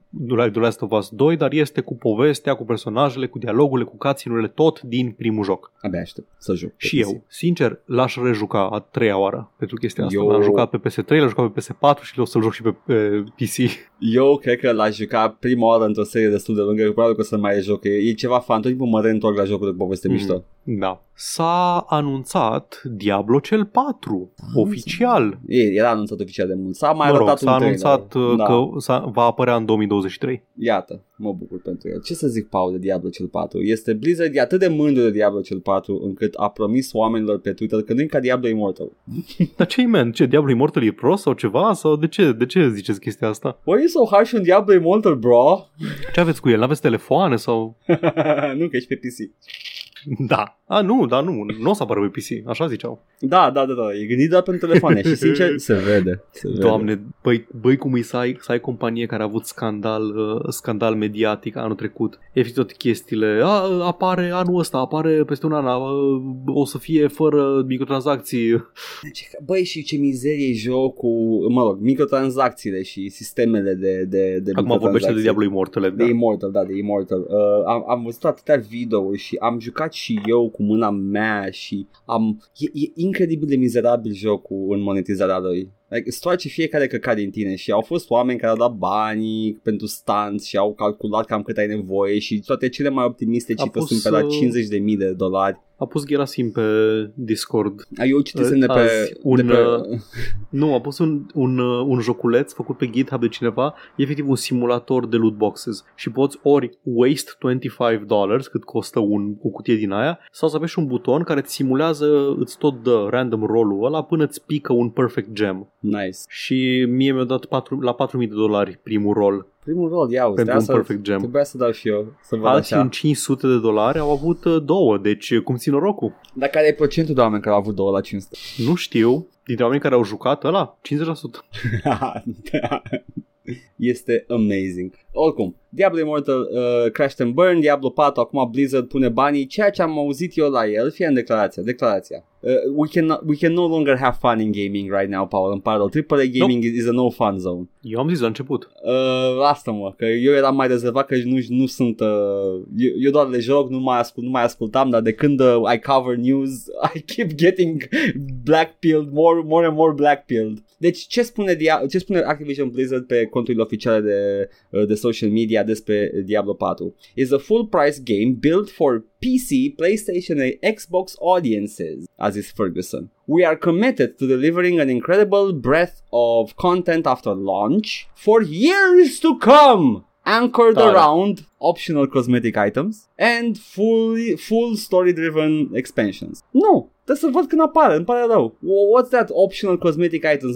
The Last of Us 2, dar este cu povestea, cu personajele, cu dialogurile, cu cutscene tot din primul joc. Abia aștept să joc. pe Și PC. eu, sincer, l-aș rejuca a treia oară pentru chestia asta. Eu- L-am jucat pe PS3, l-am jucat pe PS4 și o să-l joc și pe, pe PC. Eu cred că l-aș juca prima oară într-o serie destul de lungă, probabil că o să mai joc. E, e ceva fan, tot timpul mă reîntorc la jocul de poveste Mhm. mișto. Da. S-a anunțat Diablo cel 4, oficial. E, era anunțat oficial de mult. S-a mai Mă rog, arătat s-a un anunțat trailer. uh, da. că s-a, va apărea în 2023. Iată, mă bucur pentru el. Ce să zic, Paul, de Diablo cel 4? Este Blizzard e atât de mândru de Diablo cel 4 încât a promis oamenilor pe Twitter că nu e ca Diablo Immortal. Dar ce-i, man? Ce, Diablo Immortal e pro sau ceva? Sau de ce, de ce ziceți chestia asta? Why are you so harsh on Diablo Immortal, bro? Ce aveți cu el? N-aveți telefoane sau... nu, că ești pe PC. Da. A, nu, da, nu. Nu o să apară pe PC. Așa ziceau. Da, da, da, da. E gândit doar pentru telefoane și sincer se vede. Se vede. Doamne, băi, băi cum e să ai, să ai companie care a avut scandal, uh, scandal mediatic anul trecut. Efectiv toate chestiile. A, apare anul ăsta, apare peste un an, a, o să fie fără microtransacții. Ce- Băi, și ce mizerie e jocul, mă rog, microtransacțiile și sistemele de, de, de Acum vorbește de microtransacții. Diablo Immortal. De Da. Immortal, da, de Immortal. Uh, am, am văzut atâtea videouri și am jucat și eu cu mâna mea și am... E, e incredibil de mizerabil jocul în monetizarea lui. Like, stoarce fiecare căcat din tine și au fost oameni care au dat banii pentru stunts și au calculat cam cât ai nevoie și toate cele mai optimiste cifre pus, sunt pe la uh, 50.000 de dolari. A pus Gerasim pe Discord. A, Eu citisem de pe... Azi, un, de pe uh, Nu, a pus un, un, uh, un joculeț făcut pe GitHub de cineva, e efectiv un simulator de loot boxes și poți ori waste 25 dollars cât costă un, o cutie din aia, sau să apeși un buton care îți simulează, îți tot dă random roll-ul ăla până îți pică un perfect gem. Nice. și mie mi-a dat 4, la 4000 de dolari primul rol Primul rol, ia uite, pentru un asta perfect gem. trebuia să dau și eu, să văd Alții așa. în 500 de dolari au avut uh, două, deci uh, cum țin norocul? Dar care e procentul de oameni care au avut 2 la 500? Nu știu, dintre oamenii care au jucat ăla, 50%. este amazing. Oricum, Diablo Immortal, uh, Crash and Burn, Diablo 4, acum Blizzard pune banii, ceea ce am auzit eu la el, fie în declarația, declarația. Uh, we, can, we can no longer have fun in gaming right now, Paul, îmi pare rău. AAA gaming is, is a no fun zone. Eu am zis la început. Uh, asta mă, că eu eram mai rezervat că nu, nu sunt, uh, eu, eu doar le joc, nu mai, ascult, nu mai ascultam, dar de când uh, I cover news, I keep getting blackpilled, more, more and more blackpilled. Deci ce spune, Dia- ce spune Activision Blizzard pe conturile oficiale de, uh, de social media despre Diablo 4? Is a full price game built for PC, PlayStation and Xbox audiences, as is Ferguson. We are committed to delivering an incredible breadth of content after launch for years to come. Anchored Tare. around optional cosmetic items and full, full story-driven expansions. Nu, trebuie să văd când apare, îmi pare rău. Wha- What's that optional cosmetic items?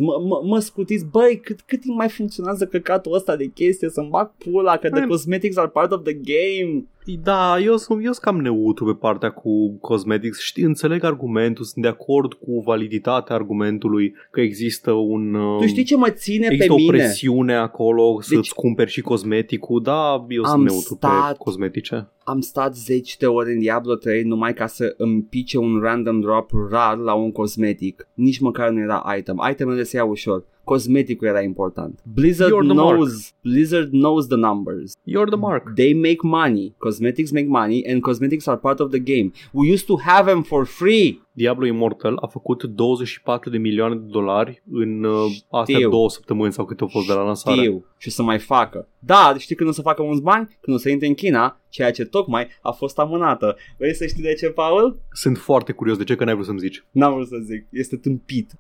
Mă, scutiți, băi, cât, cât timp mai funcționează căcatul ăsta de chestie să-mi bag pula că the cosmetics are part of the game. Da, eu sunt, eu sunt cam neutru pe partea cu cosmetics. Știi, înțeleg argumentul, sunt de acord cu validitatea argumentului că există un... Tu știi ce mă ține pe Există o mine? presiune acolo să-ți Deci- cumperi și cosmeticul, da, eu Am sunt neutru stat- pe cosmetice. am stat zeci de ore în Diablo 3 numai ca să îmi pice un random drop rar la un cosmetic. Nici măcar nu era item. Itemele se iau ușor. Cosmeticul era important. Blizzard knows Blizzard knows the numbers. You're the mark. They make money. Cosmetics make money and cosmetics are part of the game. We used to have them for free. Diablo Immortal a făcut 24 de milioane de dolari în uh, astea Știu. două săptămâni sau câte au fost de la lansare. Știu. Și o să mai facă. Da, știi când o să facă mulți bani? Când o să intre în China, ceea ce tocmai a fost amânată. Vrei să știi de ce, Paul? Sunt foarte curios de ce că n-ai vrut să-mi zici. N-am vrut să zic. Este tâmpit.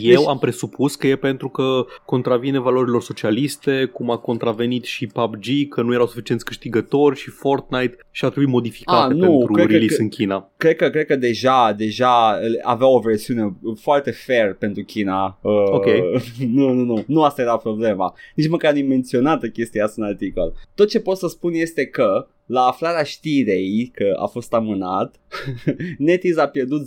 Eu Deci- am presupus că e pentru că contravine valorilor socialiste, cum a contravenit și PUBG, că nu erau suficienți câștigători și Fortnite și au trebuit modificate Ah, nu, pentru cred că- release că- în China. Cred că, cred că deja, deja avea o versiune foarte fair pentru China. Uh, Ok. Nu, nu, nu. Nu asta era problema. Nici măcar nu menționată chestia asta în articol. Tot ce pot să spun este că la aflarea știrei că a fost amânat, NetEase a pierdut 10%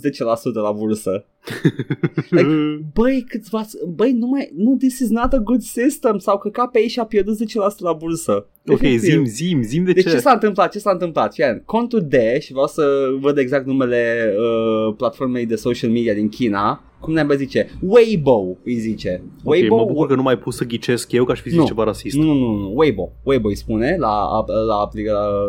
la bursă. Like, Băi, câțiva... Băi, nu mai... Nu, this is not a good system. Sau că KPI și-a pierdut 10% la bursă. ok, Efectiv. zim, zim, zim de Deci ce? ce s-a întâmplat? Ce s-a întâmplat? Fii atent. contul D și vreau să văd exact numele uh, platformei de social media din China. Cum ne zice? Weibo îi zice. Ok, Weibo, mă bucur că nu mai pus să ghicesc eu, că aș fi zis Nu. ceva rasist. nu, nu, nu, nu, Weibo. Weibo îi spune la, la, la,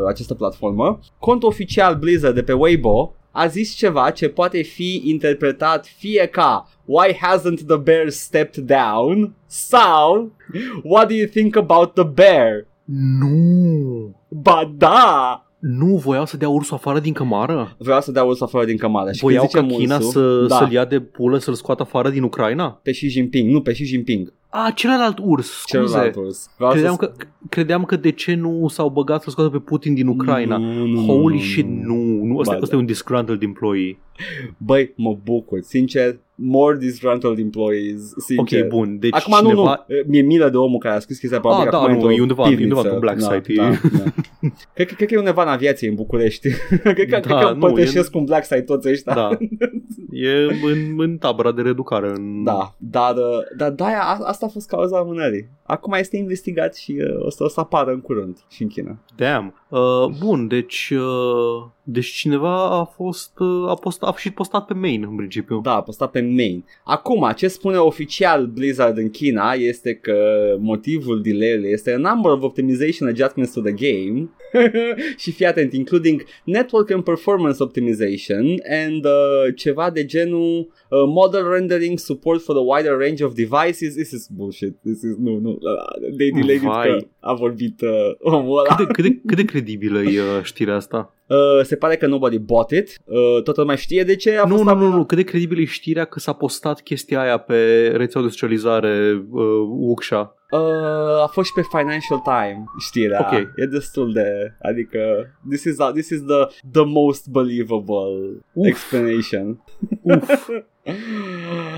la această platformă. Contul oficial Blizzard de pe Weibo a zis ceva ce poate fi interpretat fie ca Why hasn't the bear stepped down? Sau What do you think about the bear? Nu! Ba da! Nu voiau să dea ursul afară din cămară? Vreau să dea ursul afară din cămară. Și Voiau când ca zice China ursul, să, da, să-l ia de pulă, să-l scoată afară din Ucraina? pe Xi Jinping, nu pe Xi Jinping, A, celălalt urs, scuze. celălalt urs. Vreau Credeam să... că, credeam că de ce nu s-au băgat să scoată pe Putin din Ucraina. Nu, nu, Holy nu, shit, nu. nu ăsta, Ba, ăsta e un disgruntled employee. Băi, mă bucur, sincer, more disgruntled employees, sincer. Ok, bun. Deci Acum cineva... nu, nu, mi-e milă de omul care a scris chestia probabil Ah, că da, acum nu, într-o e undeva- e undeva pivniță. pe Black da, Site, e- Da, da. cred, că, cred că e undeva în aviație în București. cred, că, Da, cred că nu, împărtășesc cu un Black Site toți ăștia. Da. E în, în tabăra de reeducare. În... Da, dar, uh, dar da, a, asta a fost cauza amânării. Acum este investigat și uh, o, să, o să apară în curând și în China. Damn. Uh, bun, deci uh, deci cineva a fost uh, a, post, a și postat pe main în principiu. Da, a postat pe main. Acum, ce spune oficial Blizzard în China este că motivul delay este a number of optimization adjustments to the game și fii atent, including network and performance optimization and uh, ceva de genul uh, model rendering support for the wider range of devices. This is bullshit. This is, nu, nu. Uh, they delayed it Vai. că a vorbit uh, omul ăla. Cât de, cât, de, cât de credibilă e uh, știrea asta? Uh, se pare că nobody bought it. Uh, toată lumea știe de ce a Nu, fost nu, nu, amânat. nu, cât de credibilă e știrea că s-a postat chestia aia pe rețeaua de socializare uh, Uxia. Uh, a fost și pe Financial Time știrea. Ok. E destul de, adică this is a, this is the the most believable Uf. explanation. Uf.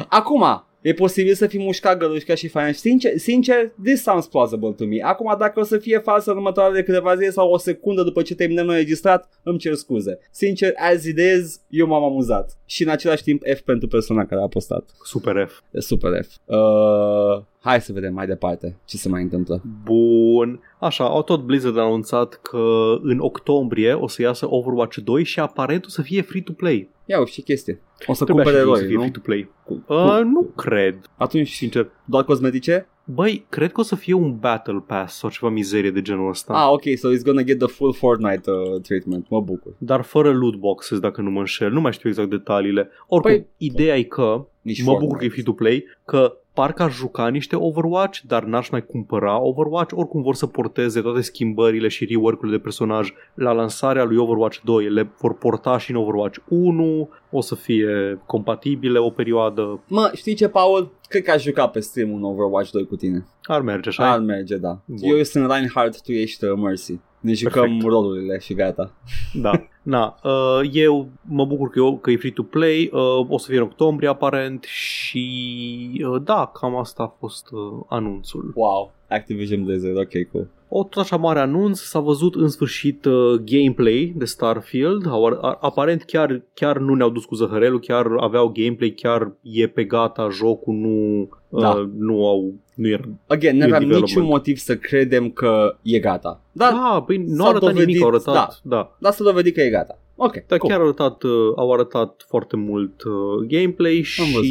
Acum, E posibil să fi mușcat gălușca și fain. Sincer, sincer, this sounds plausible to me. Acum, dacă o să fie falsă în următoarele câteva zile sau o secundă după ce terminăm noi registrat, îmi cer scuze. Sincer, as it is, eu m-am amuzat. Și în același timp F pentru persoana care a postat. Super F. E super F. Uh, hai să vedem mai departe ce se mai întâmplă. Bun. Așa, au tot Blizzard a anunțat că în octombrie o să iasă Overwatch 2 și aparent o să fie free-to-play. Ia și chestie. O să Trebuia cumpere și să eroi, fie nu? free-to-play. Cu, Uh, cu, nu cred, atunci, sincer. doar cosmetice? Băi, cred că o să fie un Battle Pass sau ceva mizerie de genul ăsta. Ah, ok, so it's gonna get the full Fortnite uh, treatment. Mă bucur. Dar fără loot boxes, dacă nu mă înșel. Nu mai știu exact detaliile. Oricum, Păi- ideea e că, Nici mă bucur Fortnite. că e free-to-play, că parcă aș juca niște Overwatch, dar n-aș mai cumpăra Overwatch. Oricum vor să porteze toate schimbările și rework-urile de personaj la lansarea lui Overwatch 2. Le vor porta și în Overwatch 1, o să fie compatibile o perioadă. Mă, știi ce, Paul? Cred că aș juca pe stream un Overwatch 2 cu tine. Ar merge așa. Ar merge, da. Bun. Eu sunt Reinhardt, tu ești uh, Mercy. Ne jucăm Perfect. rolurile și gata. Da. Na, uh, eu mă bucur că, eu, că e free-to-play, uh, o să fie în octombrie aparent și uh, da, cam asta a fost uh, anunțul. Wow. Activision Blizzard, ok, cool. O tot așa mare anunț, s-a văzut în sfârșit uh, gameplay de Starfield, Au- a- aparent chiar, chiar nu ne-au dus cu zăhărelul, chiar aveau gameplay, chiar e pe gata jocul, nu, uh, Da. nu au, nu era Again, nu New aveam development. niciun motiv să credem că e gata. Da, Da, păi nu s-a au arătat dovedit, nimic, au arătat, da. da. dar să dovedi că e gata. Ok, Dar cool. chiar au arătat, uh, au arătat foarte mult uh, gameplay și văzut.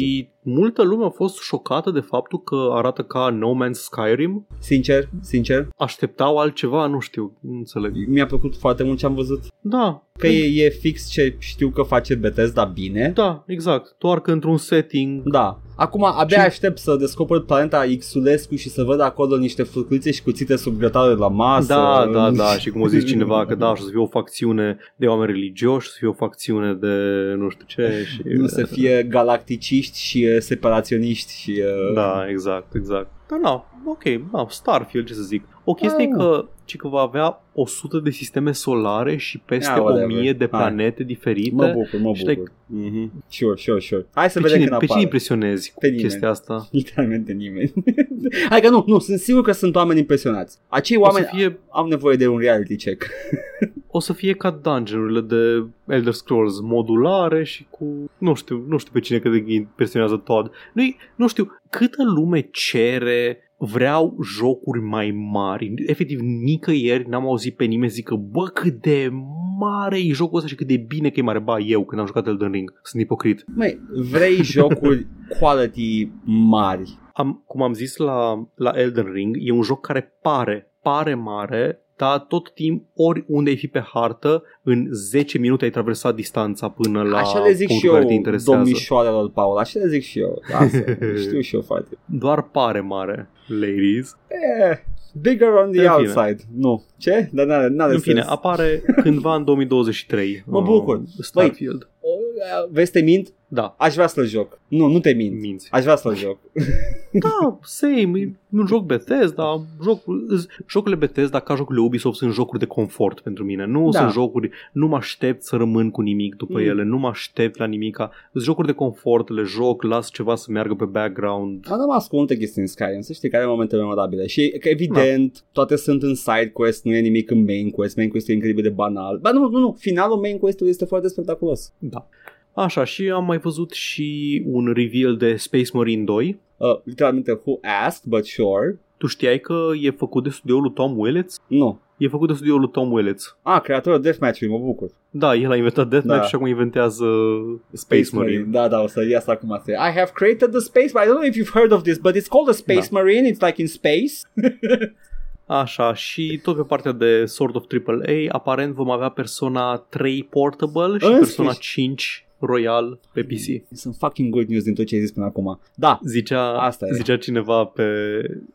Multă lume a fost șocată de faptul că arată ca No Man's Skyrim. Sincer, sincer, Așteptau altceva, nu știu, nu înțeleg. mi-a plăcut foarte mult ce am văzut. Da, Că e, e fix ce știu că face Bethesda bine. da, exact. Doar că într-un setting Da. Acum abia Și- aștept să descoper planeta Xulescu și să văd acolo niște furculițe și cuțite sub grătare la masă. Da, da, da, și cum a zis cineva că da, și o să fie o facțiune de oameni religioși, să fie o facțiune de nu știu ce și... Nu să fie galacticiști și uh, separaționiști și... Uh... Da, exact, exact. Dar nu, ok, da, Starfield, ce să zic. O chestie e Ah. că, ci că va avea 100 de sisteme solare și peste Ah, whatever. 1000 de Hai. planete diferite. Mă bucur, mă Și bucur. Mm-hmm. Sure, sure, sure. Hai să Pe vedem cine, când pe cine apare. impresionezi cu Pe nimeni. chestia asta? Literalmente nimeni. Hai că nu, nu, sunt sigur că sunt oameni impresionați. Acei oameni O să fie au nevoie de un reality check. o să fie ca dungeon-urile de Elder Scrolls modulare și cu... Nu știu, nu știu pe cine cât de impresionează Todd. nu nu știu, câtă lume cere vreau jocuri mai mari. Efectiv, nicăieri n-am auzit pe nimeni zică, bă, cât de mare e jocul ăsta și cât de bine că e mare. Ba, eu când am jucat Elden Ring, sunt ipocrit. Măi, vrei jocuri quality mari. Am, cum am zis la, la Elden Ring, e un joc care pare, pare mare, dar tot timp, oriunde ai fi pe hartă, în 10 minute ai traversat distanța până la Așa le zic și punctul care te eu, interesează. domnișoarelor Paul, așa le zic și eu. Lasă, știu și eu foarte. Doar pare mare, ladies. Eh, bigger on the În fine. outside. Nu. Ce? Dar n-are, n-are În fine, sens. apare cândva în 2023. Mă bucur. uh, Starfield. O, Vezi, te mint? Da, Aș vrea să-l joc. Nu, nu te mint. minți. Aș vrea să-l joc. Da, same, e un joc Bethesda, joc, îs- jocurile Bethesda ca jocurile Ubisoft sunt jocuri de confort pentru mine. Nu Da. sunt jocuri, nu mă aștept să rămân cu nimic după Mm. ele, nu mă aștept la nimica. Sunt jocuri de confort, le joc, las ceva să meargă pe background. Am rămas cu multe chestii în Skyrim, să știi, care momente memorabile. Și că evident, Da. toate sunt în side quest, nu e nimic în main quest. Main quest e incredibil de banal. Ba nu, nu, nu, finalul main quest-ului este foarte spectaculos. Da. Așa, și am mai văzut și un reveal de Space Marine 2. Uh, literalmente, who asked, but sure. Tu știai că e făcut de studioul lui Tom Willets? Nu. E făcut de studioul lui Tom Willets. Ah, creatorul Deathmatch-ului, mă bucur. Da, el a inventat Deathmatch Da. și acum inventează Space Marine. Da, da, o să iasă acum asta. I have created the space Marine. I don't know if you've heard of this, but it's called a Space Da. Marine. It's like in space. Așa, și tot pe partea de Sword of AAA, aparent vom avea Persona 3 Portable și În Persona sfârșit. 5 Royal pe PC. Sunt fucking good news din tot ce ai zis până acum. Da, Zicea, Asta e. zicea cineva pe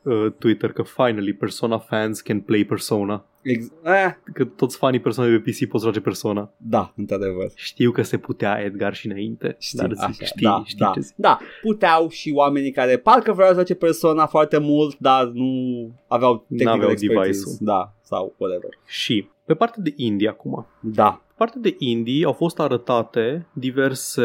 uh, Twitter că finally Persona fans can play Persona. ex- eh, Că toți fanii Persona de pe PC pot să joace Persona. da, într-adevăr. Știu că se putea Edgar și înainte, Știi, dar zic, așa, știi, da, știi da, ce zic. da, puteau și oamenii care parcă vreau să joace Persona foarte mult, dar nu aveau technical N-aveau expertise. device-ul. Da, sau whatever. Și pe partea de indie acum, Da. Partea de indie au fost arătate diverse,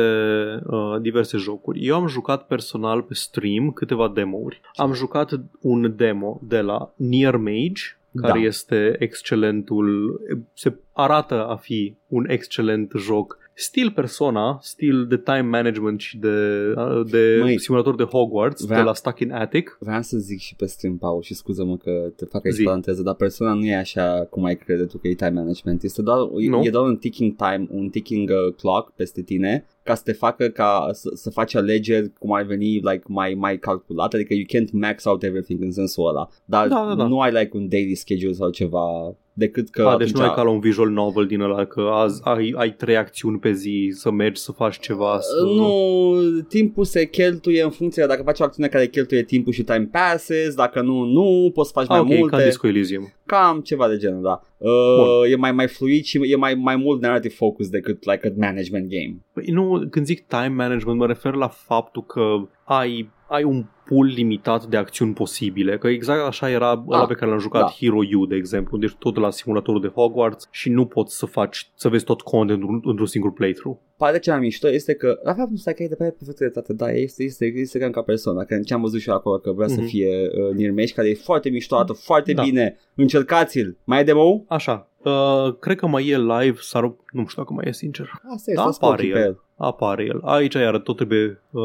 uh, diverse jocuri. Eu am jucat personal pe stream câteva demo-uri. Am jucat un demo de la Near Mage, care Da. este excelentul, se arată a fi un excelent joc. Stil Persona, stil de time management și de, de Măi, simulator de Hogwarts, vreau- de la Stuck in Attic. Vreau să zic și pe stream, Paul, și scuză-mă că te fac aici Zi. paranteză, dar persoana nu e așa cum ai crede tu că e time management. Este doar, Nu? e doar un ticking time, un ticking uh, clock peste tine ca să te facă ca să, să faci alegeri cum ar veni like, mai, mai calculate, adică you can't max out everything în sensul ăla, dar Da, da, da. nu ai like un daily schedule sau ceva decât că A, deci nu ai atunci- ca la un visual novel din ăla, că azi ai, ai trei acțiuni pe zi, să mergi să faci ceva. Să... Uh, Nu, timpul se cheltuie în funcție de dacă faci o acțiune care cheltuie timpul și time passes, dacă nu, nu, poți să faci mai Ah, ok, multe. ca Disco Elysium. Cam ceva de genul, da. Uh, Bun. e mai mai fluid și e mai mai mult narrative focus decât like a management game. Păi nu, când zic time management, mă refer la faptul că ai, ai un pool limitat de acțiuni posibile, că exact așa era ăla Ah, pe care l-am jucat, da. Hero U, de exemplu, deci tot la simulatorul de Hogwarts și nu poți să faci, să vezi tot content într-un, într-un singur playthrough. Pare ce mai mișto este că, la fapt, nu stai că e de pe perfectă dreptate, da, este, este, este ca, ca persoană, că ce am văzut și eu acolo că vrea să Mhm. fie uh, Near Mage, care e foarte mișto, arată foarte Da. bine, încercați-l, mai e demo Așa, uh, cred că mai e live, sau nu știu dacă mai e sincer. Asta Da, este, da, apare pe el. El. apare el. Aici iar tot trebuie, uh,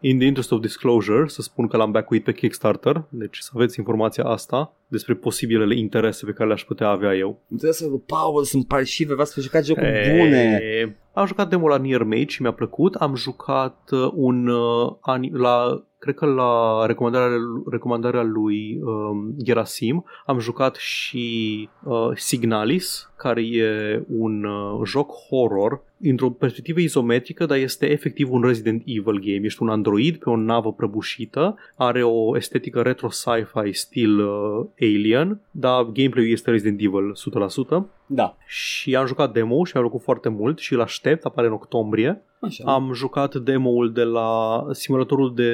in the interest of disclosure, să spun că l-am backuit pe Kickstarter, deci să aveți informația asta despre posibilele interese pe care le-aș putea avea eu. Trebuie să lui Paul, sunt parșive, vreau să jucați jocuri bune. E, Am jucat demo la Nier Mage și mi-a plăcut. Am jucat uh, un uh, ani- la cred că la recomandarea, recomandarea lui um, Gerasim am jucat și uh, Signalis, care e un uh, joc horror într-o perspectivă izometrică, dar este efectiv un Resident Evil game. Ești un android pe o navă prăbușită, are o estetică retro sci-fi stil uh, Alien, dar gameplay-ul este Resident Evil 100% Da, și am jucat demo și mi-a plăcut foarte mult și îl aștept, apare în octombrie. așa. Am jucat demo-ul de la simulatorul de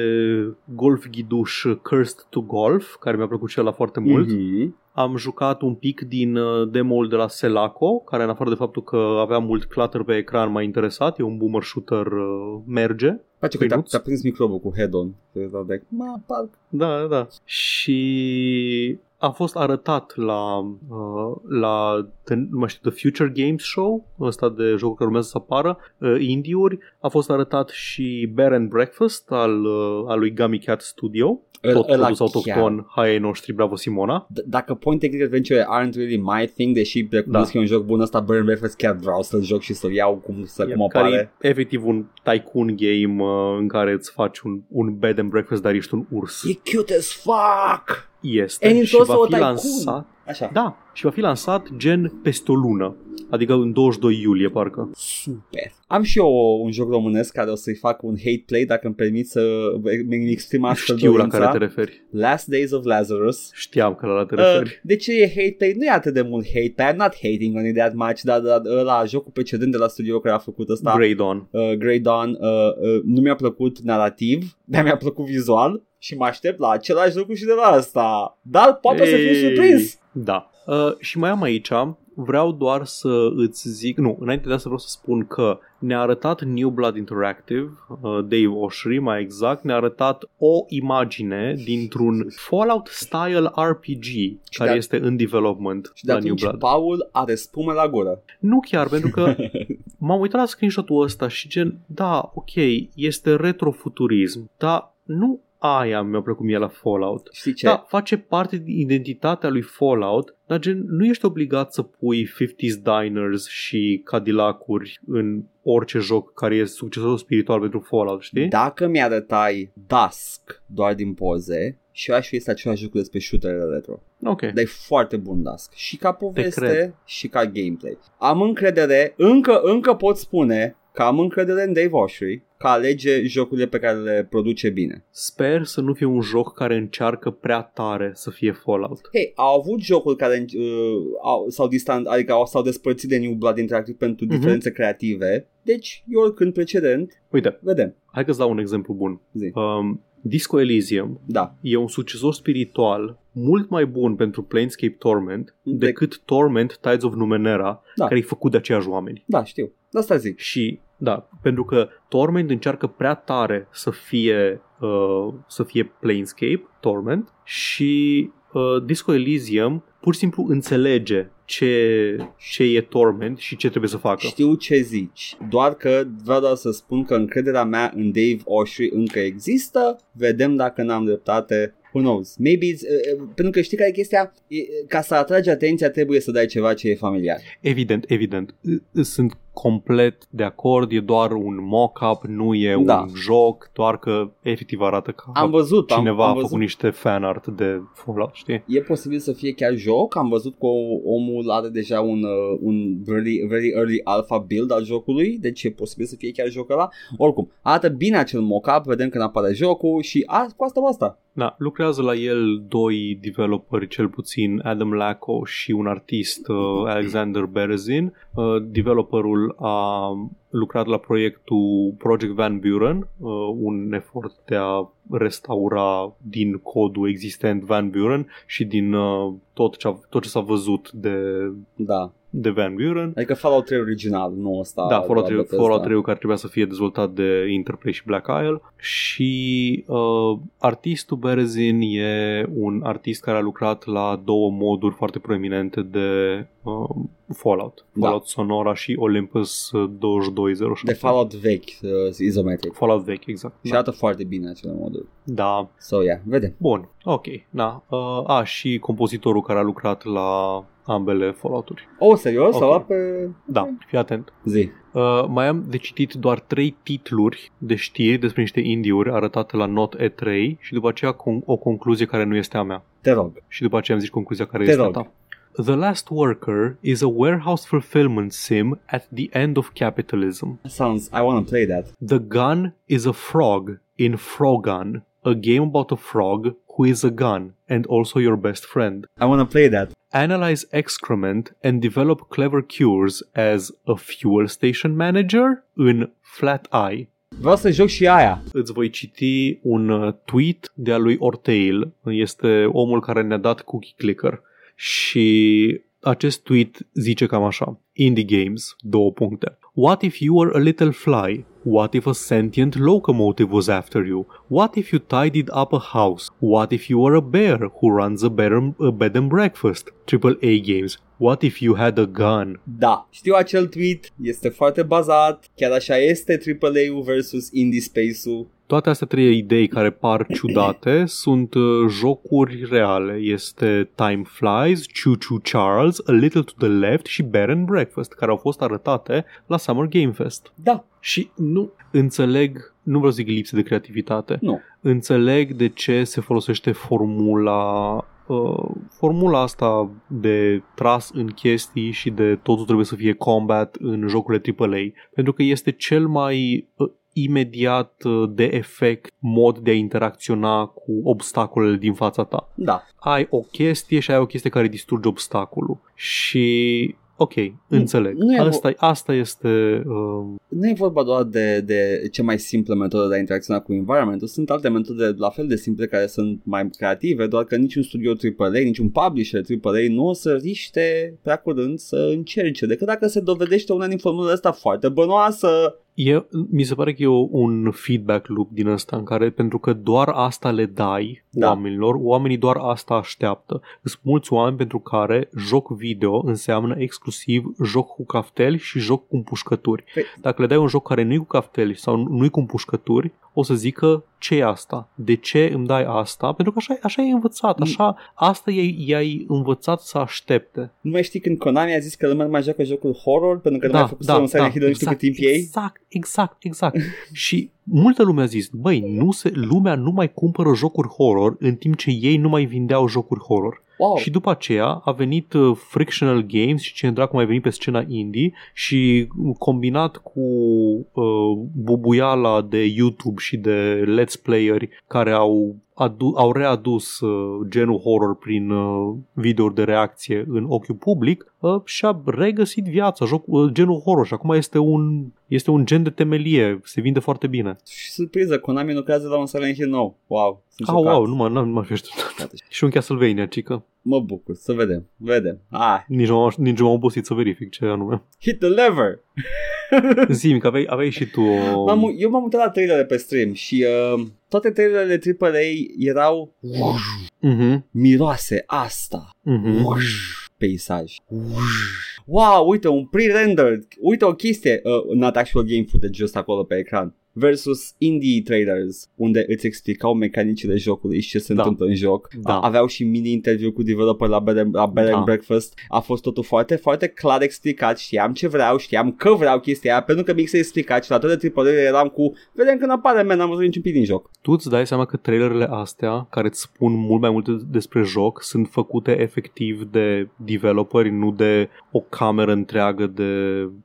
golf ghiduș Cursed to Golf, care mi-a plăcut și ăla foarte mult. Mhm. Am jucat un pic din uh, demo-ul de la Selaco, care în afară de faptul că avea mult clutter pe ecran m-a interesat, e un boomer shooter uh, merge. Face că te-a, Căinuț? te-a prins microbul cu head-on. Te dau de, ma, parc. Da, da. Și a fost arătat la, uh, la the, nu mai știu, The Future Games Show, ăsta de jocuri care urmează să apară, uh, indie-uri. A fost arătat și Bear and Breakfast al, uh, al lui Gummy Cat Studio, tot Ăla produs chiar. autohton, hai ai noștri, bravo Simona. D- dacă point and click adventure aren't really my thing, deși recunosc Da. că e un joc bun ăsta, Burn Breakfast chiar vreau să-l joc și să-l iau cum, să, cum care apare. e efectiv un tycoon game uh, în care îți faci un, un bed and breakfast, dar ești un urs. E cute as fuck! Este And it's și also va a fi tycoon. lansat Așa. Da, și va fi lansat gen peste o lună, adică în 22 iulie parcă. Super. Am și eu un joc românesc care o să-i fac un hate play dacă îmi permit să mi exprim astfel Știu la dorința. care te referi. Last Days of Lazarus. Știam că la ăla te Uh, referi. de ce e hate play? Nu e atât de mult hate play. I'm not hating on it that much, dar, dar la jocul precedent de la studio care a făcut ăsta, Grey Dawn. uh, Grey Dawn, uh, uh, nu mi-a plăcut narrativ, dar mi-a plăcut vizual și mă aștept la același lucru și de la asta. Dar poate o să fiu Ei, surprins. Da. Uh, și mai am aici, vreau doar să îți zic, nu, înainte de asta vreau să spun că ne-a arătat New Blood Interactive, uh, Dave Oshry mai exact, ne-a arătat o imagine dintr-un Fallout style RPG care de- este în development Și de la New atunci Blood. Paul are spume la gură. Nu chiar, pentru că m-am uitat la screenshot-ul ăsta și gen, da, ok, este retrofuturism, dar nu aia mi-a plăcut mie la Fallout. Știi ce? Da, face parte din identitatea lui Fallout, dar gen, nu ești obligat să pui 50s diners și Cadillac-uri în orice joc care e succesorul spiritual pentru Fallout, știi? Dacă mi-arătai Dusk doar din poze și eu aș fi este același lucru despre shooterele retro. Ok. Dar e foarte bun Dusk. Și ca cred. poveste și ca gameplay. Am încredere, încă, încă pot spune că am încredere în Dave Oshry că alege jocurile pe care le produce bine. Sper să nu fie un joc care încearcă prea tare să fie Fallout. Hei, au avut jocuri care uh, au, s-au distant, adică au, s-au despărțit de New Blood Interactive pentru Mhm. diferențe creative. Deci, eu oricând precedent, Uite, vedem. hai că-ți dau un exemplu bun. Zi. Um, Disco Elysium Da. e un succesor spiritual mult mai bun pentru Planescape Torment De- decât Torment Tides of Numenera, Da. care e făcut de aceiași oameni. Da, știu. De asta zic. Și, da, pentru că Torment încearcă prea tare să fie, uh, să fie Planescape, Torment, și uh, Disco Elysium pur și simplu înțelege ce, ce e Torment și ce trebuie să facă. Știu ce zici, doar că vreau doar să spun că încrederea mea în Dave Oshry încă există, vedem dacă n-am dreptate. Who knows? Maybe it's, uh, uh, pentru că știi care e chestia? E, ca să atragi atenția trebuie să dai ceva ce e familiar. Evident, evident. Sunt complet de acord, e doar un mock-up, nu e Da. un joc, doar că efectiv arată ca Am văzut, am, cineva am a văzut. făcut niște fan art de Fallout, știi? E posibil să fie chiar joc, am văzut că omul are deja un, uh, un very, very early alpha build al jocului, deci e posibil să fie chiar jocul ăla. Oricum, arată bine acel mock-up, vedem când apare jocul și a, cu asta basta. Da, lucrează la el doi developeri, cel puțin Adam Lacko și un artist, uh, Alexander Berezin. Uh, developerul a lucrat la proiectul Project Van Buren, uh, un efort de a restaura din codul existent Van Buren și din uh, tot, ce a, tot ce s-a văzut de, Da, de Van Buren. adică Fallout 3 original, nu ăsta. Da, Fallout 3, Bethesda. Fallout 3 care trebuia să fie dezvoltat de Interplay și Black Isle și uh, artistul Berezin e un artist care a lucrat la două moduri foarte proeminente de uh, Fallout. Da. Fallout Sonora și Olympus uh, 2207. De Fallout vechi, uh, izometric. Fallout vechi, exact. Și Da. arată foarte bine acele moduri. da. So, yeah, vedem. Bun, ok. Da. Uh, a, și compozitorul care a lucrat la ambele Fallout-uri. Oh, serios? Ok. Sau pe... Da, fii atent. Zi. Uh, mai am de citit doar trei titluri de știri despre niște indie-uri arătate la Not E3 și după aceea con- o concluzie care nu este a mea. Te rog. Și după aceea am zis concluzia care Te este rog. a ta. The Last Worker is a warehouse fulfillment sim at the end of capitalism. Sounds, I want to play that. The gun is a frog in Frogun, a game about a frog who is a gun and also your best friend. I want to play that. Analyze excrement and develop clever cures as a fuel station manager in Flat Eye. Vreau să joc și aia. Îți voi citi un uh, tweet de a lui Ortail. Este omul care ne-a dat cookie clicker. Și acest tweet zice cam așa. Indie Games, două puncte. What if you were a little fly? What if a sentient locomotive was after you? What if you tidied up a house? What if you were a bear who runs a bed and, a bed and breakfast? Triple A Games. What if you had a gun? Da, știu acel tweet, este foarte bazat, chiar așa este AAA-ul versus Indie Space-ul. Toate astea trei idei care par ciudate sunt uh, jocuri reale. Este Time Flies, Choo Choo Charles, A Little to the Left și Bear and Breakfast, care au fost arătate la Summer Game Fest. Da, Și nu înțeleg, nu vreau să zic lipsă de creativitate, nu. înțeleg de ce se folosește formula uh, formula asta de tras în chestii și de totul trebuie să fie combat în jocurile AAA, pentru că este cel mai uh, imediat uh, de efect mod de a interacționa cu obstacolele din fața ta. Da, Ai o chestie și ai o chestie care distruge obstacolul și ok, înțeleg. nu e- asta, asta este uh, nu e vorba doar de, de cea mai simplă metodă de a interacționa cu environmentul, sunt alte metode la fel de simple care sunt mai creative, doar că niciun studio AAA, niciun publisher AAA nu o să riște prea curând să încerce, decât dacă se dovedește una din formulele astea foarte bănoasă. E, mi se pare că e o, un feedback loop din ăsta în care pentru că doar asta le dai Da. oamenilor, oamenii doar asta așteaptă. Sunt mulți oameni pentru care joc video înseamnă exclusiv joc cu cafteli și joc cu împușcături. Păi- Dacă le dai un joc care nu-i cu cafteli sau nu-i cu împușcături, o să zică ce e asta? De ce îmi dai asta? Pentru că așa, așa e învățat, așa, asta i-ai, i-ai învățat să aștepte. Nu mai știi când Konami a zis că lumea nu mai joacă jocul horror pentru că nu mai făcut da, un Silent da, Hill nu știu cât timp ei? exact, exact, exact. și multă lume a zis, băi, nu se, lumea nu mai cumpără jocuri horror în timp ce ei nu mai vindeau jocuri horror. Wow. Și după aceea a venit uh, Frictional Games și cine dracu mai venit pe scena indie și uh, combinat cu uh, bubuiala de YouTube și de let's playeri care au adu- au readus uh, genul horror prin uh, videouri de reacție în ochiul public uh, și-a regăsit viața, joc, uh, genul horror și acum este un, este un gen de temelie, se vinde foarte bine. Și surpriză, Konami lucrează la un Silent Hill nou. Wow, sunt Ah, șocat. wow, nu mă, nu mă fi așteptat. Și un Castlevania, cică. Mă bucur, să vedem. Vedem. Ah, Nici nu, am- nici nu m-am obosit să verific ce anume. hit the lever. Zi-mi că aveai, aveai și tu o... M-am, eu m-am uitat la trailerele pe stream și uh, toate trailerele AAA erau Mhm, miroase asta. mhm. Peisaj. Wow, uite, un pre-rendered. Uite o chestie. Uh, not actual game footage just acolo pe ecran. Versus indie trailers, unde îți explicau mecanicile jocului și ce se Da. întâmplă în joc. Da. A- Aveau și mini-interviu cu developer la Bed and, la Bed and Da. Breakfast. A fost totul foarte, foarte clar explicat. Știam ce vreau, știam că vreau chestia aia, pentru că mi se explicat și la toate AAA eram cu vedem când apare, man, n-am văzut niciun pic din joc. Tu îți dai seama că trailerele astea, care îți spun mult mai multe despre joc, sunt făcute efectiv de developeri, nu de o cameră întreagă de,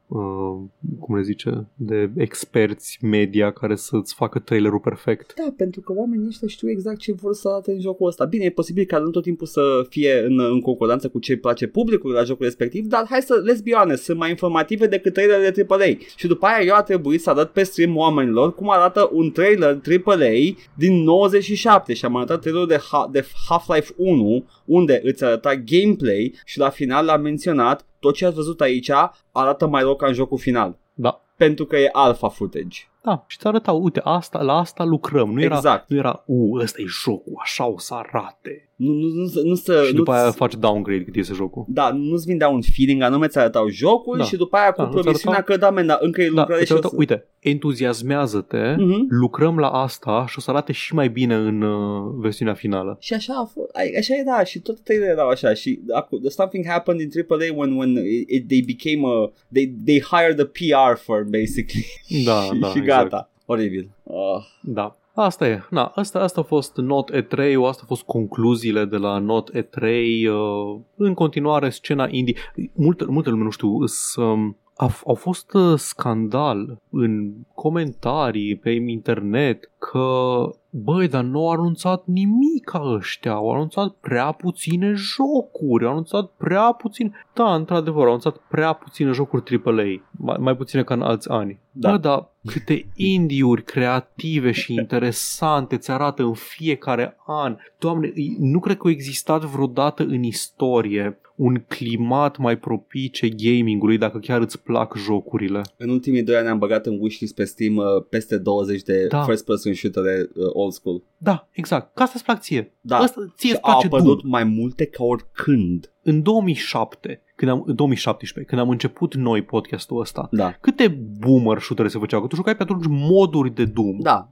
uh, cum le zice, de experți media care să-ți facă trailerul perfect. Da, pentru că oamenii ăștia știu exact ce vor să arate în jocul ăsta. Bine, e posibil ca nu tot timpul să fie în, în concordanță cu ce îi place publicului la jocul respectiv, dar hai să, let's be honest, sunt mai informative decât trailerele AAA. Și după aia eu a trebuit să arăt pe stream oamenilor cum arată un trailer AAA din 97 și am arătat trailerul de, ha- de Half-Life 1 unde îți arăta gameplay și la final l-am menționat tot ce ați văzut aici arată mai rău ca în jocul final. Da. Pentru că e alpha footage. Da, și ți arătau, uite, asta, la asta lucrăm. Nu era, Exact. nu era u, ăsta e jocul, așa o să arate. Nu, nu, nu, nu, nu să, și după nu aia faci downgrade cât iese jocul. Da, nu-ți vindea un feeling anume, ți arătau jocul Da. și după aia cu Da, nu-ți promisiunea arătau- că da, men, da, încă e Da, lucrare îți și o arătau, să... uite, entuziasmează-te, Mhm. lucrăm la asta și o să arate și mai bine în uh, versiunea finală. Și așa a fost, ai- așa era și toate trailerele erau așa și acu- the something happened in AAA when when it, it, they became a they they hired a PR firm basically. Da, și, da, și exact. Gata. Oribil. Oh. Da. Asta e. Na, asta, asta a fost Not E3, asta au fost concluziile de la Not E3. Uh, în continuare, scena indie. Multe, multe lume nu știu, îs, um, a, f- au fost uh, scandal în comentarii pe internet că băi, dar nu au anunțat nimic ca ăștia, au anunțat prea puține jocuri, au anunțat prea puțin. Da, într-adevăr, au anunțat prea puține jocuri AAA, mai, mai puține ca în alți ani. Da. Bă, dar câte indie-uri creative și interesante ți arată în fiecare an. Doamne, nu cred că a existat vreodată în istorie un climat mai propice gamingului dacă chiar îți plac jocurile. În ultimii doi ani am băgat în wishlist pe Steam uh, peste 20 de Da. first person shooter uh, old school. Da, exact. Ca asta îți plac ție. Da. Asta ție Și îți au place apărut Doom. mai multe ca oricând. În 2007, când am, în 2017, când am început noi podcastul ăsta, Da. câte boomer shootere se făceau? Că tu jucai pe atunci moduri de Doom. Da,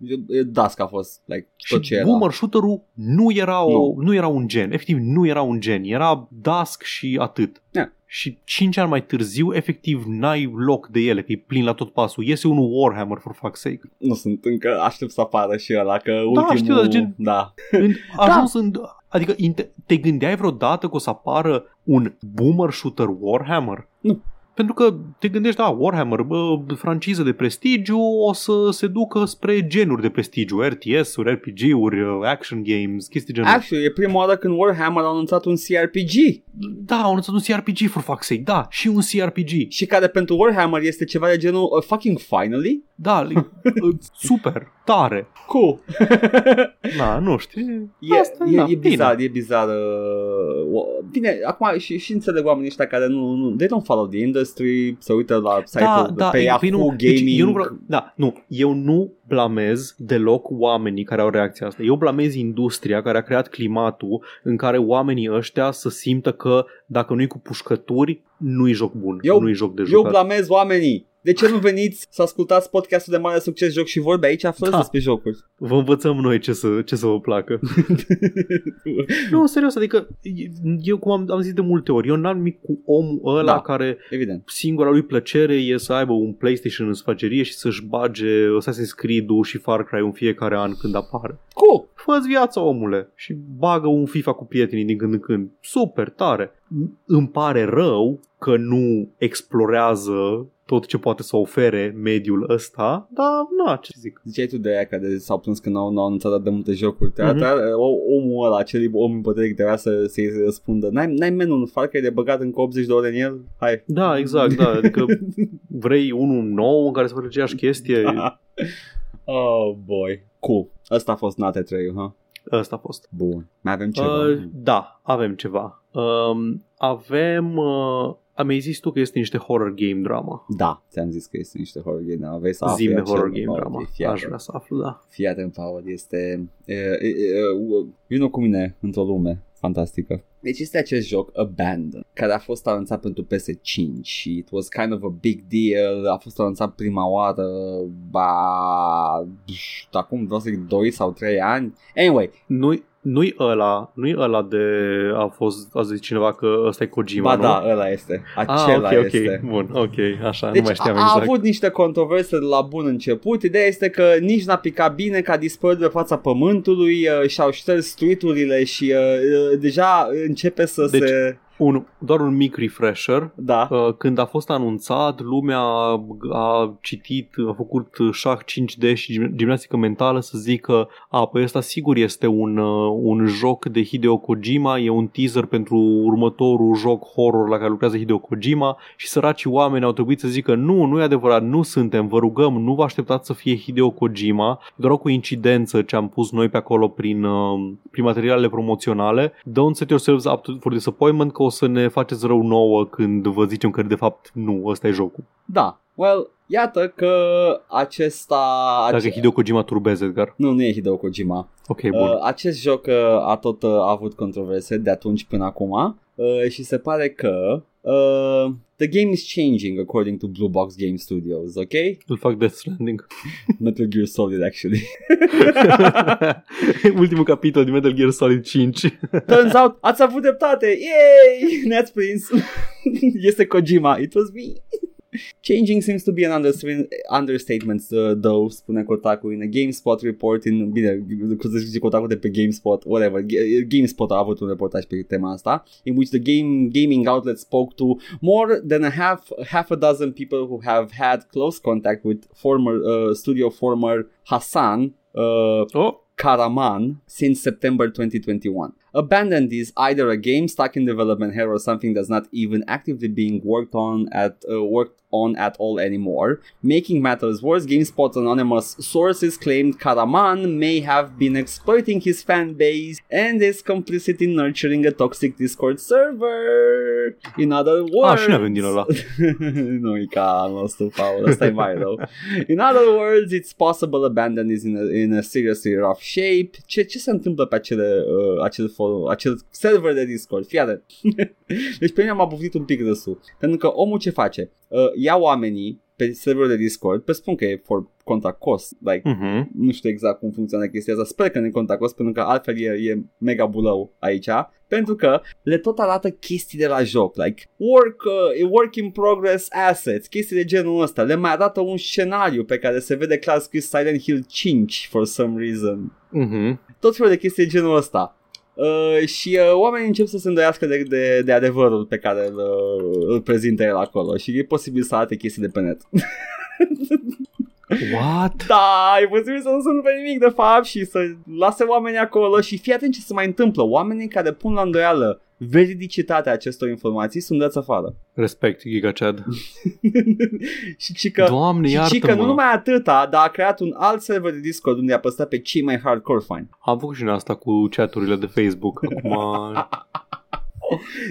Dusk a fost like, Și tot ce era. boomer shooter-ul nu era, o, Nu. nu. era un gen. Efectiv, nu era un gen. Era Dusk și atât. Yeah. Și 5 ani mai târziu, efectiv, n-ai loc de ele, că e plin la tot pasul. Iese unul Warhammer, for fuck's sake. Nu sunt încă, aștept să apară și ăla, că ultimul... știu, dar gen- Da. În, ajuns în, adică inte- te gândeai vreodată că o să apară un boomer shooter Warhammer? Nu. Pentru că te gândești, da, Warhammer, bă, franciză de prestigiu, o să se ducă spre genuri de prestigiu, RTS-uri, RPG-uri, action games, chestii genul. Actually, e prima oară când Warhammer a anunțat un CRPG Da, au anunțat un CRPG, for fuck's sake, da, și un CRPG. și care pentru Warhammer este ceva de genul uh, fucking finally? Da, li- uh, super, tare. Cool. Da, nu știu. E, Asta, e, da, e bizar, bine. e bizar. Uh, o- bine, acum și, și înțeleg oamenii ăștia care nu, nu, they don't follow the industry, se uită la site-ul Da, de da, pe e- Yahoo păi nu, Gaming. Deci eu nu vreau, da, nu, eu nu blamez deloc oamenii care au reacția asta. Eu blamez industria care a creat climatul în care oamenii ăștia să simtă că dacă nu-i cu pușcături, nu-i joc bun, Eu- nu-i joc de Eu jucat. blamez oamenii. De ce nu veniți să ascultați podcastul de mare succes Joc și Vorbe? Aici aflați Da. despre jocuri. Vă învățăm noi ce să, ce să vă placă. nu, serios, adică eu cum am, am zis de multe ori, eu n-am nimic cu omul ăla Da. care Evident. singura lui plăcere e să aibă un PlayStation în sfagerie și să-și bage Assassin's Creed-ul și Far Cry în fiecare an când apare. Cool. Fă-ți viața, omule, și bagă un FIFA cu prietenii din când în când. Super, tare. Îmi pare rău că nu explorează tot ce poate să ofere mediul ăsta, dar na, ce zic. Ziceai tu de aia care s-au plâns când au, au anunțat atât de multe jocuri. Mhm. Mm-hmm. Omul ăla, acel om împătăric trebuia să, să-i răspundă. N-ai, n-ai menul un Far Cry de băgat încă 80 de ore în el? Hai. Da, exact, da, adică vrei unul nou în care să faci aceeași chestie? Oh boy. Cool. Asta a fost Nate 3 ha? Ăsta a fost. Bun. Mai avem ceva? Uh, da, avem ceva. Um, avem... Uh, am zis tu că este niște horror game drama. Da, ți-am zis că este niște horror game drama. Vrei să afli Zime acel- horror game Ok, drama. fii Aș atent. vrea să aflu, da. Fii atent, Paul, este... E, e, e, vină cu mine într-o lume fantastică. Deci este acest joc Abandon, care a fost anunțat pentru PS5 și it was kind of a big deal, a fost anunțat prima oară, ba, pf, acum vreau să zic 2 sau 3 ani. Anyway, Nu-i, nu-i ăla, nu-i ăla de a fost, a zis cineva că ăsta e Kojima, ba nu? da, ăla este, Ah, acela ok, ok, este. bun, ok, așa, Deci nu mai știam a, exact. a avut niște controverse de la bun început. Ideea este că nici n-a picat bine, că a dispărut de fața pământului uh, și-au șters tweet-urile și uh, uh, deja începe să Deci- se... Un, doar un mic refresher. Da. Uh, Când a fost anunțat, lumea a citit, a făcut șah 5D și gim- gimnastică mentală să zică a, păi ăsta sigur este un, uh, un joc de Hideo Kojima, e un teaser pentru următorul joc horror la care lucrează Hideo Kojima și săracii oameni au trebuit să zică nu, nu e adevărat, nu suntem, vă rugăm, nu vă așteptați să fie Hideo Kojima, e doar o coincidență ce am pus noi pe acolo prin, uh, prin materialele promoționale. Don't set yourselves up to, for disappointment că o să ne faceți rău nouă când vă zicem că de fapt nu, ăsta e jocul. Da. Well, iată că acesta... Dacă ace- Hideo Kojima turbeze, Edgar. Nu, nu e Hideo Kojima. Ok, bun. Uh, acest joc uh, a tot uh, avut controverse de atunci până acum uh, și se pare că uh, the game is changing according to Blue Box Game Studios, ok? Îl fac Death Stranding. Metal Gear Solid, actually. Ultimul capitol din Metal Gear Solid 5. Turns out, ați avut dreptate! Yay! Ne-ați prins! este Kojima, it was me! Changing seems to be an understatement, understatement uh, though, spune Kotaku in a GameSpot report in, bine, cum să zice Kotaku de pe GameSpot, whatever, GameSpot a avut un reportaj pe tema asta, in which the game gaming outlet spoke to more than a half, half a dozen people who have had close contact with former uh, studio former Hassan, uh, Oh, Karaman since September 2021. Abandoned is either a game stuck in development hell or something that's not even actively being worked on at uh, worked on at all anymore. Making matters worse, GameSpot anonymous sources claimed Karaman may have been exploiting his fan base and is complicit in nurturing a toxic Discord server. In other words, Ah, și noi avem din ăla. nu e ca al nostru, Paul, ăsta e mai rău. In other words, it's possible Abandon is in a, in a seriously rough shape. Ce, ce se întâmplă pe acele, uh, acel, for, acel server de Discord? Fii atent. deci pe mine m-a buftit un pic râsul. Pentru că omul ce face? Uh, ia oamenii pe serverul de Discord, pe spun că e for contra cost, like, Mhm. nu știu exact cum funcționează chestia asta, sper că nu e contra cost, pentru că altfel e, e mega bulău aici, pentru că le tot arată chestii de la joc, like work, uh, work in progress assets, chestii de genul ăsta, le mai arată un scenariu pe care se vede clar scris Silent Hill 5 for some reason, Mhm. tot felul de chestii de genul ăsta. Uh, și uh, oamenii încep să se îndoiască de, de, de adevărul pe care îl, uh, îl prezintă el acolo și e posibil să arate chestii de pe net. What? Da, e posibil să nu se întâmple nimic de fapt și să lase oamenii acolo și fii atent ce se mai întâmplă. Oamenii care pun la îndoială veridicitatea acestor informații sunt dați afară. Respect, Giga Chad. și ci că, Doamne, și ci că iartă-mă. nu numai atâta, dar a creat un alt server de Discord unde a păstrat pe cei mai hardcore fani. Am făcut și noi asta cu chaturile de Facebook. Acum,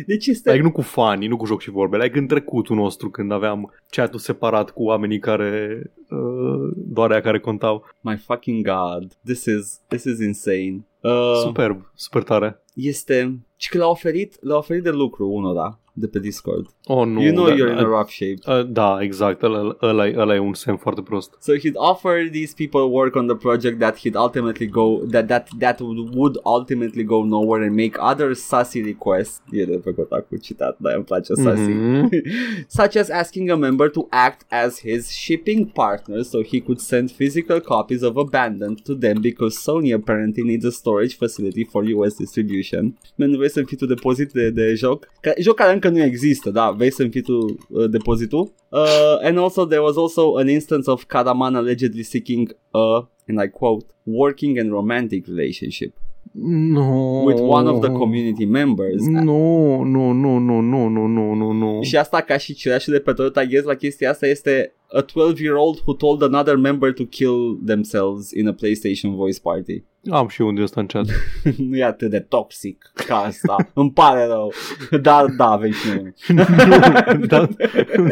Deci este... like, nu cu fanii, nu cu joc și vorbe, like în trecutul nostru când aveam chatul separat cu oamenii care uh, doar aia care contau. My fucking god, this is, this is insane. Uh, Superb, super tare. Este... Și că l-a oferit, l-a oferit de lucru unora de pe Discord. Oh, nu. you know da, you're in a rough shape. uh, da, exact, ăla, ăla, e- ăla e un semn foarte prost. So he'd offer these people work on the project that he'd ultimately go that that that would, would ultimately go nowhere and make other sassy requests. E de pe Kotaku citat, dar îmi place sassy. Mhm. Such as asking a member to act as his shipping partner so he could send physical copies of Abandoned to them because Sony apparently needs a storage facility for US distribution. Man, vrei să-mi fii tu depozit de, de joc? Ca, joc care încă nu există, da, vrei să-mi fii tu uh, depozitul? Uh, and also there was also an instance of Karaman allegedly seeking a, and I quote, working and romantic relationship No. with one of the community members. Nu, nu, nu, nu, nu, nu, nu, nu, nu. Și asta ca și cireașul de pe torta ghez la chestia asta este a 12-year-old who told another member to kill themselves in a PlayStation voice party. Am și unde ăsta în chat. nu e atât de toxic ca asta. Îmi pare rău. Da, da, avem și noi. da,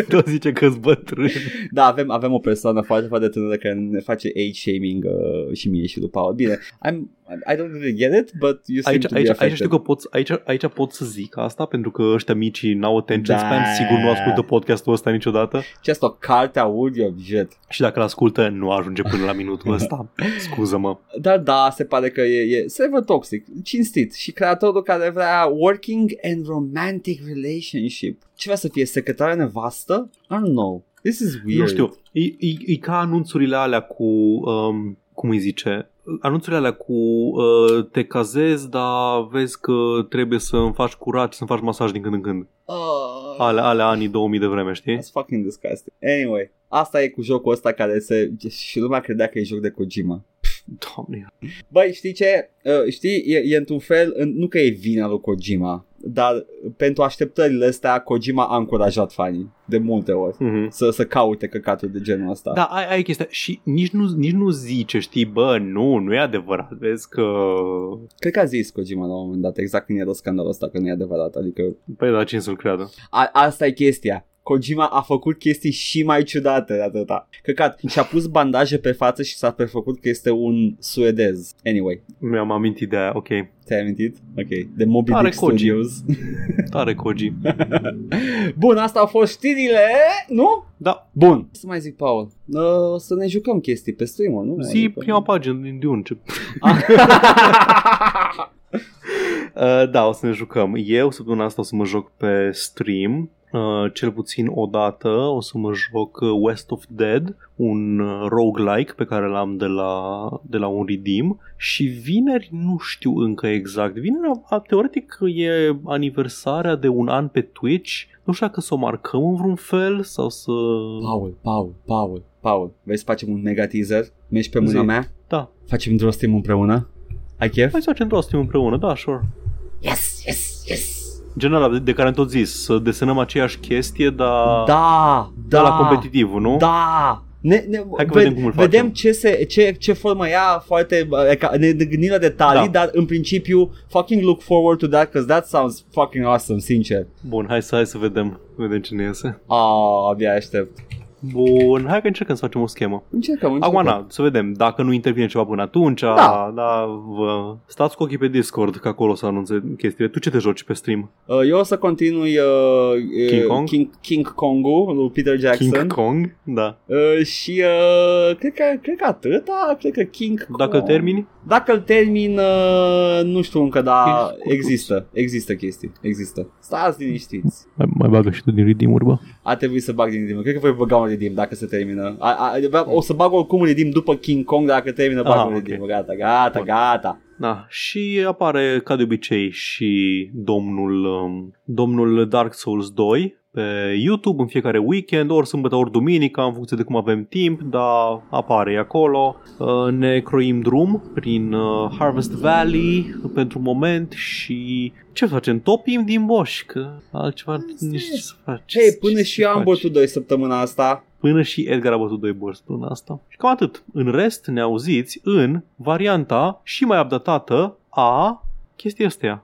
tot zice că-s bătrân. Da, avem, avem o persoană foarte, foarte tânără care ne face age shaming uh, și mie și lui Paul. Bine, I'm, I don't really get it, but you seem Aici, to be aici, affected. aici știu că pot, aici, aici pot să zic asta pentru că ăștia mici n-au attention Da. span, sigur nu ascultă podcastul ăsta niciodată Ce asta, o carte audio, jet. și dacă l-ascultă nu ajunge până la minutul ăsta. Scuză-mă. Dar da, se pare că e, e server toxic, cinstit și creatorul care vrea working and romantic relationship. Ce vrea să fie secretară nevastă? I don't know. This is weird. Nu știu, e, e, e ca anunțurile alea cu, um, cum îi zice, anunțurile alea cu uh, te cazezi, dar vezi că trebuie să îmi faci curat și să-mi faci masaj din când în când. Uh, Ale, ale anii 2000 de vreme, știi? That's fucking disgusting. Anyway, asta e cu jocul ăsta care se... Și lumea credea că e joc de Kojima. Doamne. Băi, știi ce? Uh, știi, e, e într-un fel, în, nu că e vina lui Kojima, dar pentru așteptările astea, Kojima a încurajat fanii de multe ori Mm-hmm. să, să caute căcaturi de genul ăsta. Da, ai, ai chestia. Și nici nu, nici nu zice, știi, bă, nu, nu e adevărat. Vezi că... Cred că a zis Kojima la un moment dat, exact când era scandalul ăsta, că nu e adevărat. Adică Păi da, cine să-l creadă? a, asta e chestia. Kojima a făcut chestii și mai ciudate de atâta. Căcat, și-a pus bandaje pe față și s-a prefăcut că este un suedez. Anyway, Mi-am amintit de aia, ok. ți-ai amintit? Ok, de Moby Tare Dick Koji. Studios. Tare Koji. Bun, asta au fost știrile, nu? Da, Bun. Să mai zic, Paul, uh, să ne jucăm chestii pe stream nu? zi Adică- prima pagină din Dune. Ce... Uh, da, o să ne jucăm. Eu săptămâna asta o să mă joc pe stream. Uh, cel puțin o dată o să mă joc uh, West of Dead, un uh, roguelike pe care l-am de la, de la un Redeem și vineri nu știu încă exact. Vineri, a, teoretic, e aniversarea de un an pe Twitch. Nu știu dacă să o marcăm în vreun fel sau să... Paul, Paul, Paul, Paul, vrei să facem un mega teaser? Mergi pe mâna Zi. mea? Da, Facem într-o stream împreună? Ai chef? hai să facem doar stream împreună, da, sure. Yes, yes, yes! General, de, de care am tot zis, să desenăm aceeași chestie, dar Da, da. da, la competitiv, nu? Da! Ne, ne, Hai că vedem cum îl vedem facem. ce, se, ce, ce formă ia foarte uh, ca- ne, ne gândim la detalii, Da. dar în principiu fucking look forward to that because that sounds fucking awesome, sincer. Bun, hai să, hai să vedem, vedem ce ne iese. Ah, abia aștept. Bun, hai că încercăm să facem o schemă. Încercăm, încercăm. Acum, na, să vedem, dacă nu intervine ceva până atunci, Da. da vă... stați cu ochii pe Discord, că acolo să anunțe chestiile. Tu ce te joci pe stream? Uh, eu o să continui uh, King uh, Kong? King, King Kong-ul lui Peter Jackson. King Kong? Da. Uh, și uh, cred, că, cred că atâta, cred că King Kong. Dacă termini? Dacă îl termin, uh, nu știu încă, dar King- există, există chestii, există. Stați liniștiți. Mai, mai bagă și tu din redeem bă. A trebuit să bag din redeem. Cred că voi băga un redeem dacă se termină. A, a, o să bag oricum un redeem după King Kong dacă termină bag Ah, un ok. redeem. Gata, gata, Bun. gata. Da, și apare ca de obicei și domnul, um, domnul Dark Souls 2 pe YouTube în fiecare weekend, ori sâmbătă, ori duminică, în funcție de cum avem timp, dar apare e acolo. Uh, Ne croim drum prin uh, Harvest Valley pentru moment și ce facem? Topim din boș, că altceva nici ce să faci. Hei, până Ce și să eu am faci? bătut 2 săptămâna asta. Până și Edgar a bătut doi borți până asta. Și cam atât. În rest ne auziți în varianta și mai updatată a chestia astea.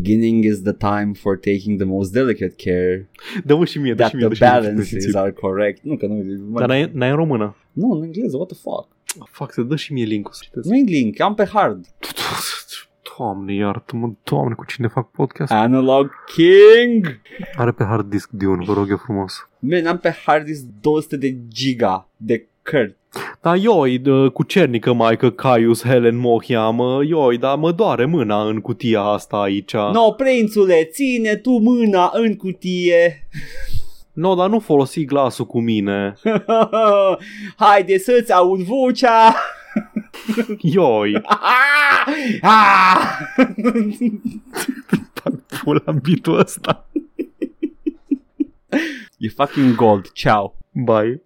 beginning is the time for taking the most delicate care Dă-mă și mie, dă that și mie, the dă și mie. balances are correct. Nu, că nu... Dar n-ai, n-ai în română. Nu, în engleză, what the fuck? Fac să dă și mie link-ul să citesc. Nu e link, am pe hard. Doamne, iartă-mă, doamne, cu cine fac podcast? Analog King! Are pe hard disk Dune, vă rog eu frumos. Man, am pe hard disk 200 de giga de Kurt. Dar ioi, cu cernică mai că Caius Helen Mohia, mă, ioi, dar mă doare mâna în cutia asta aici. No, prințule, ține tu mâna în cutie. No, dar nu folosi glasul cu mine. Haide să-ți aud vocea. Ioi. Ah! Pac pula bitul ăsta. E fucking gold. Ciao. Bye.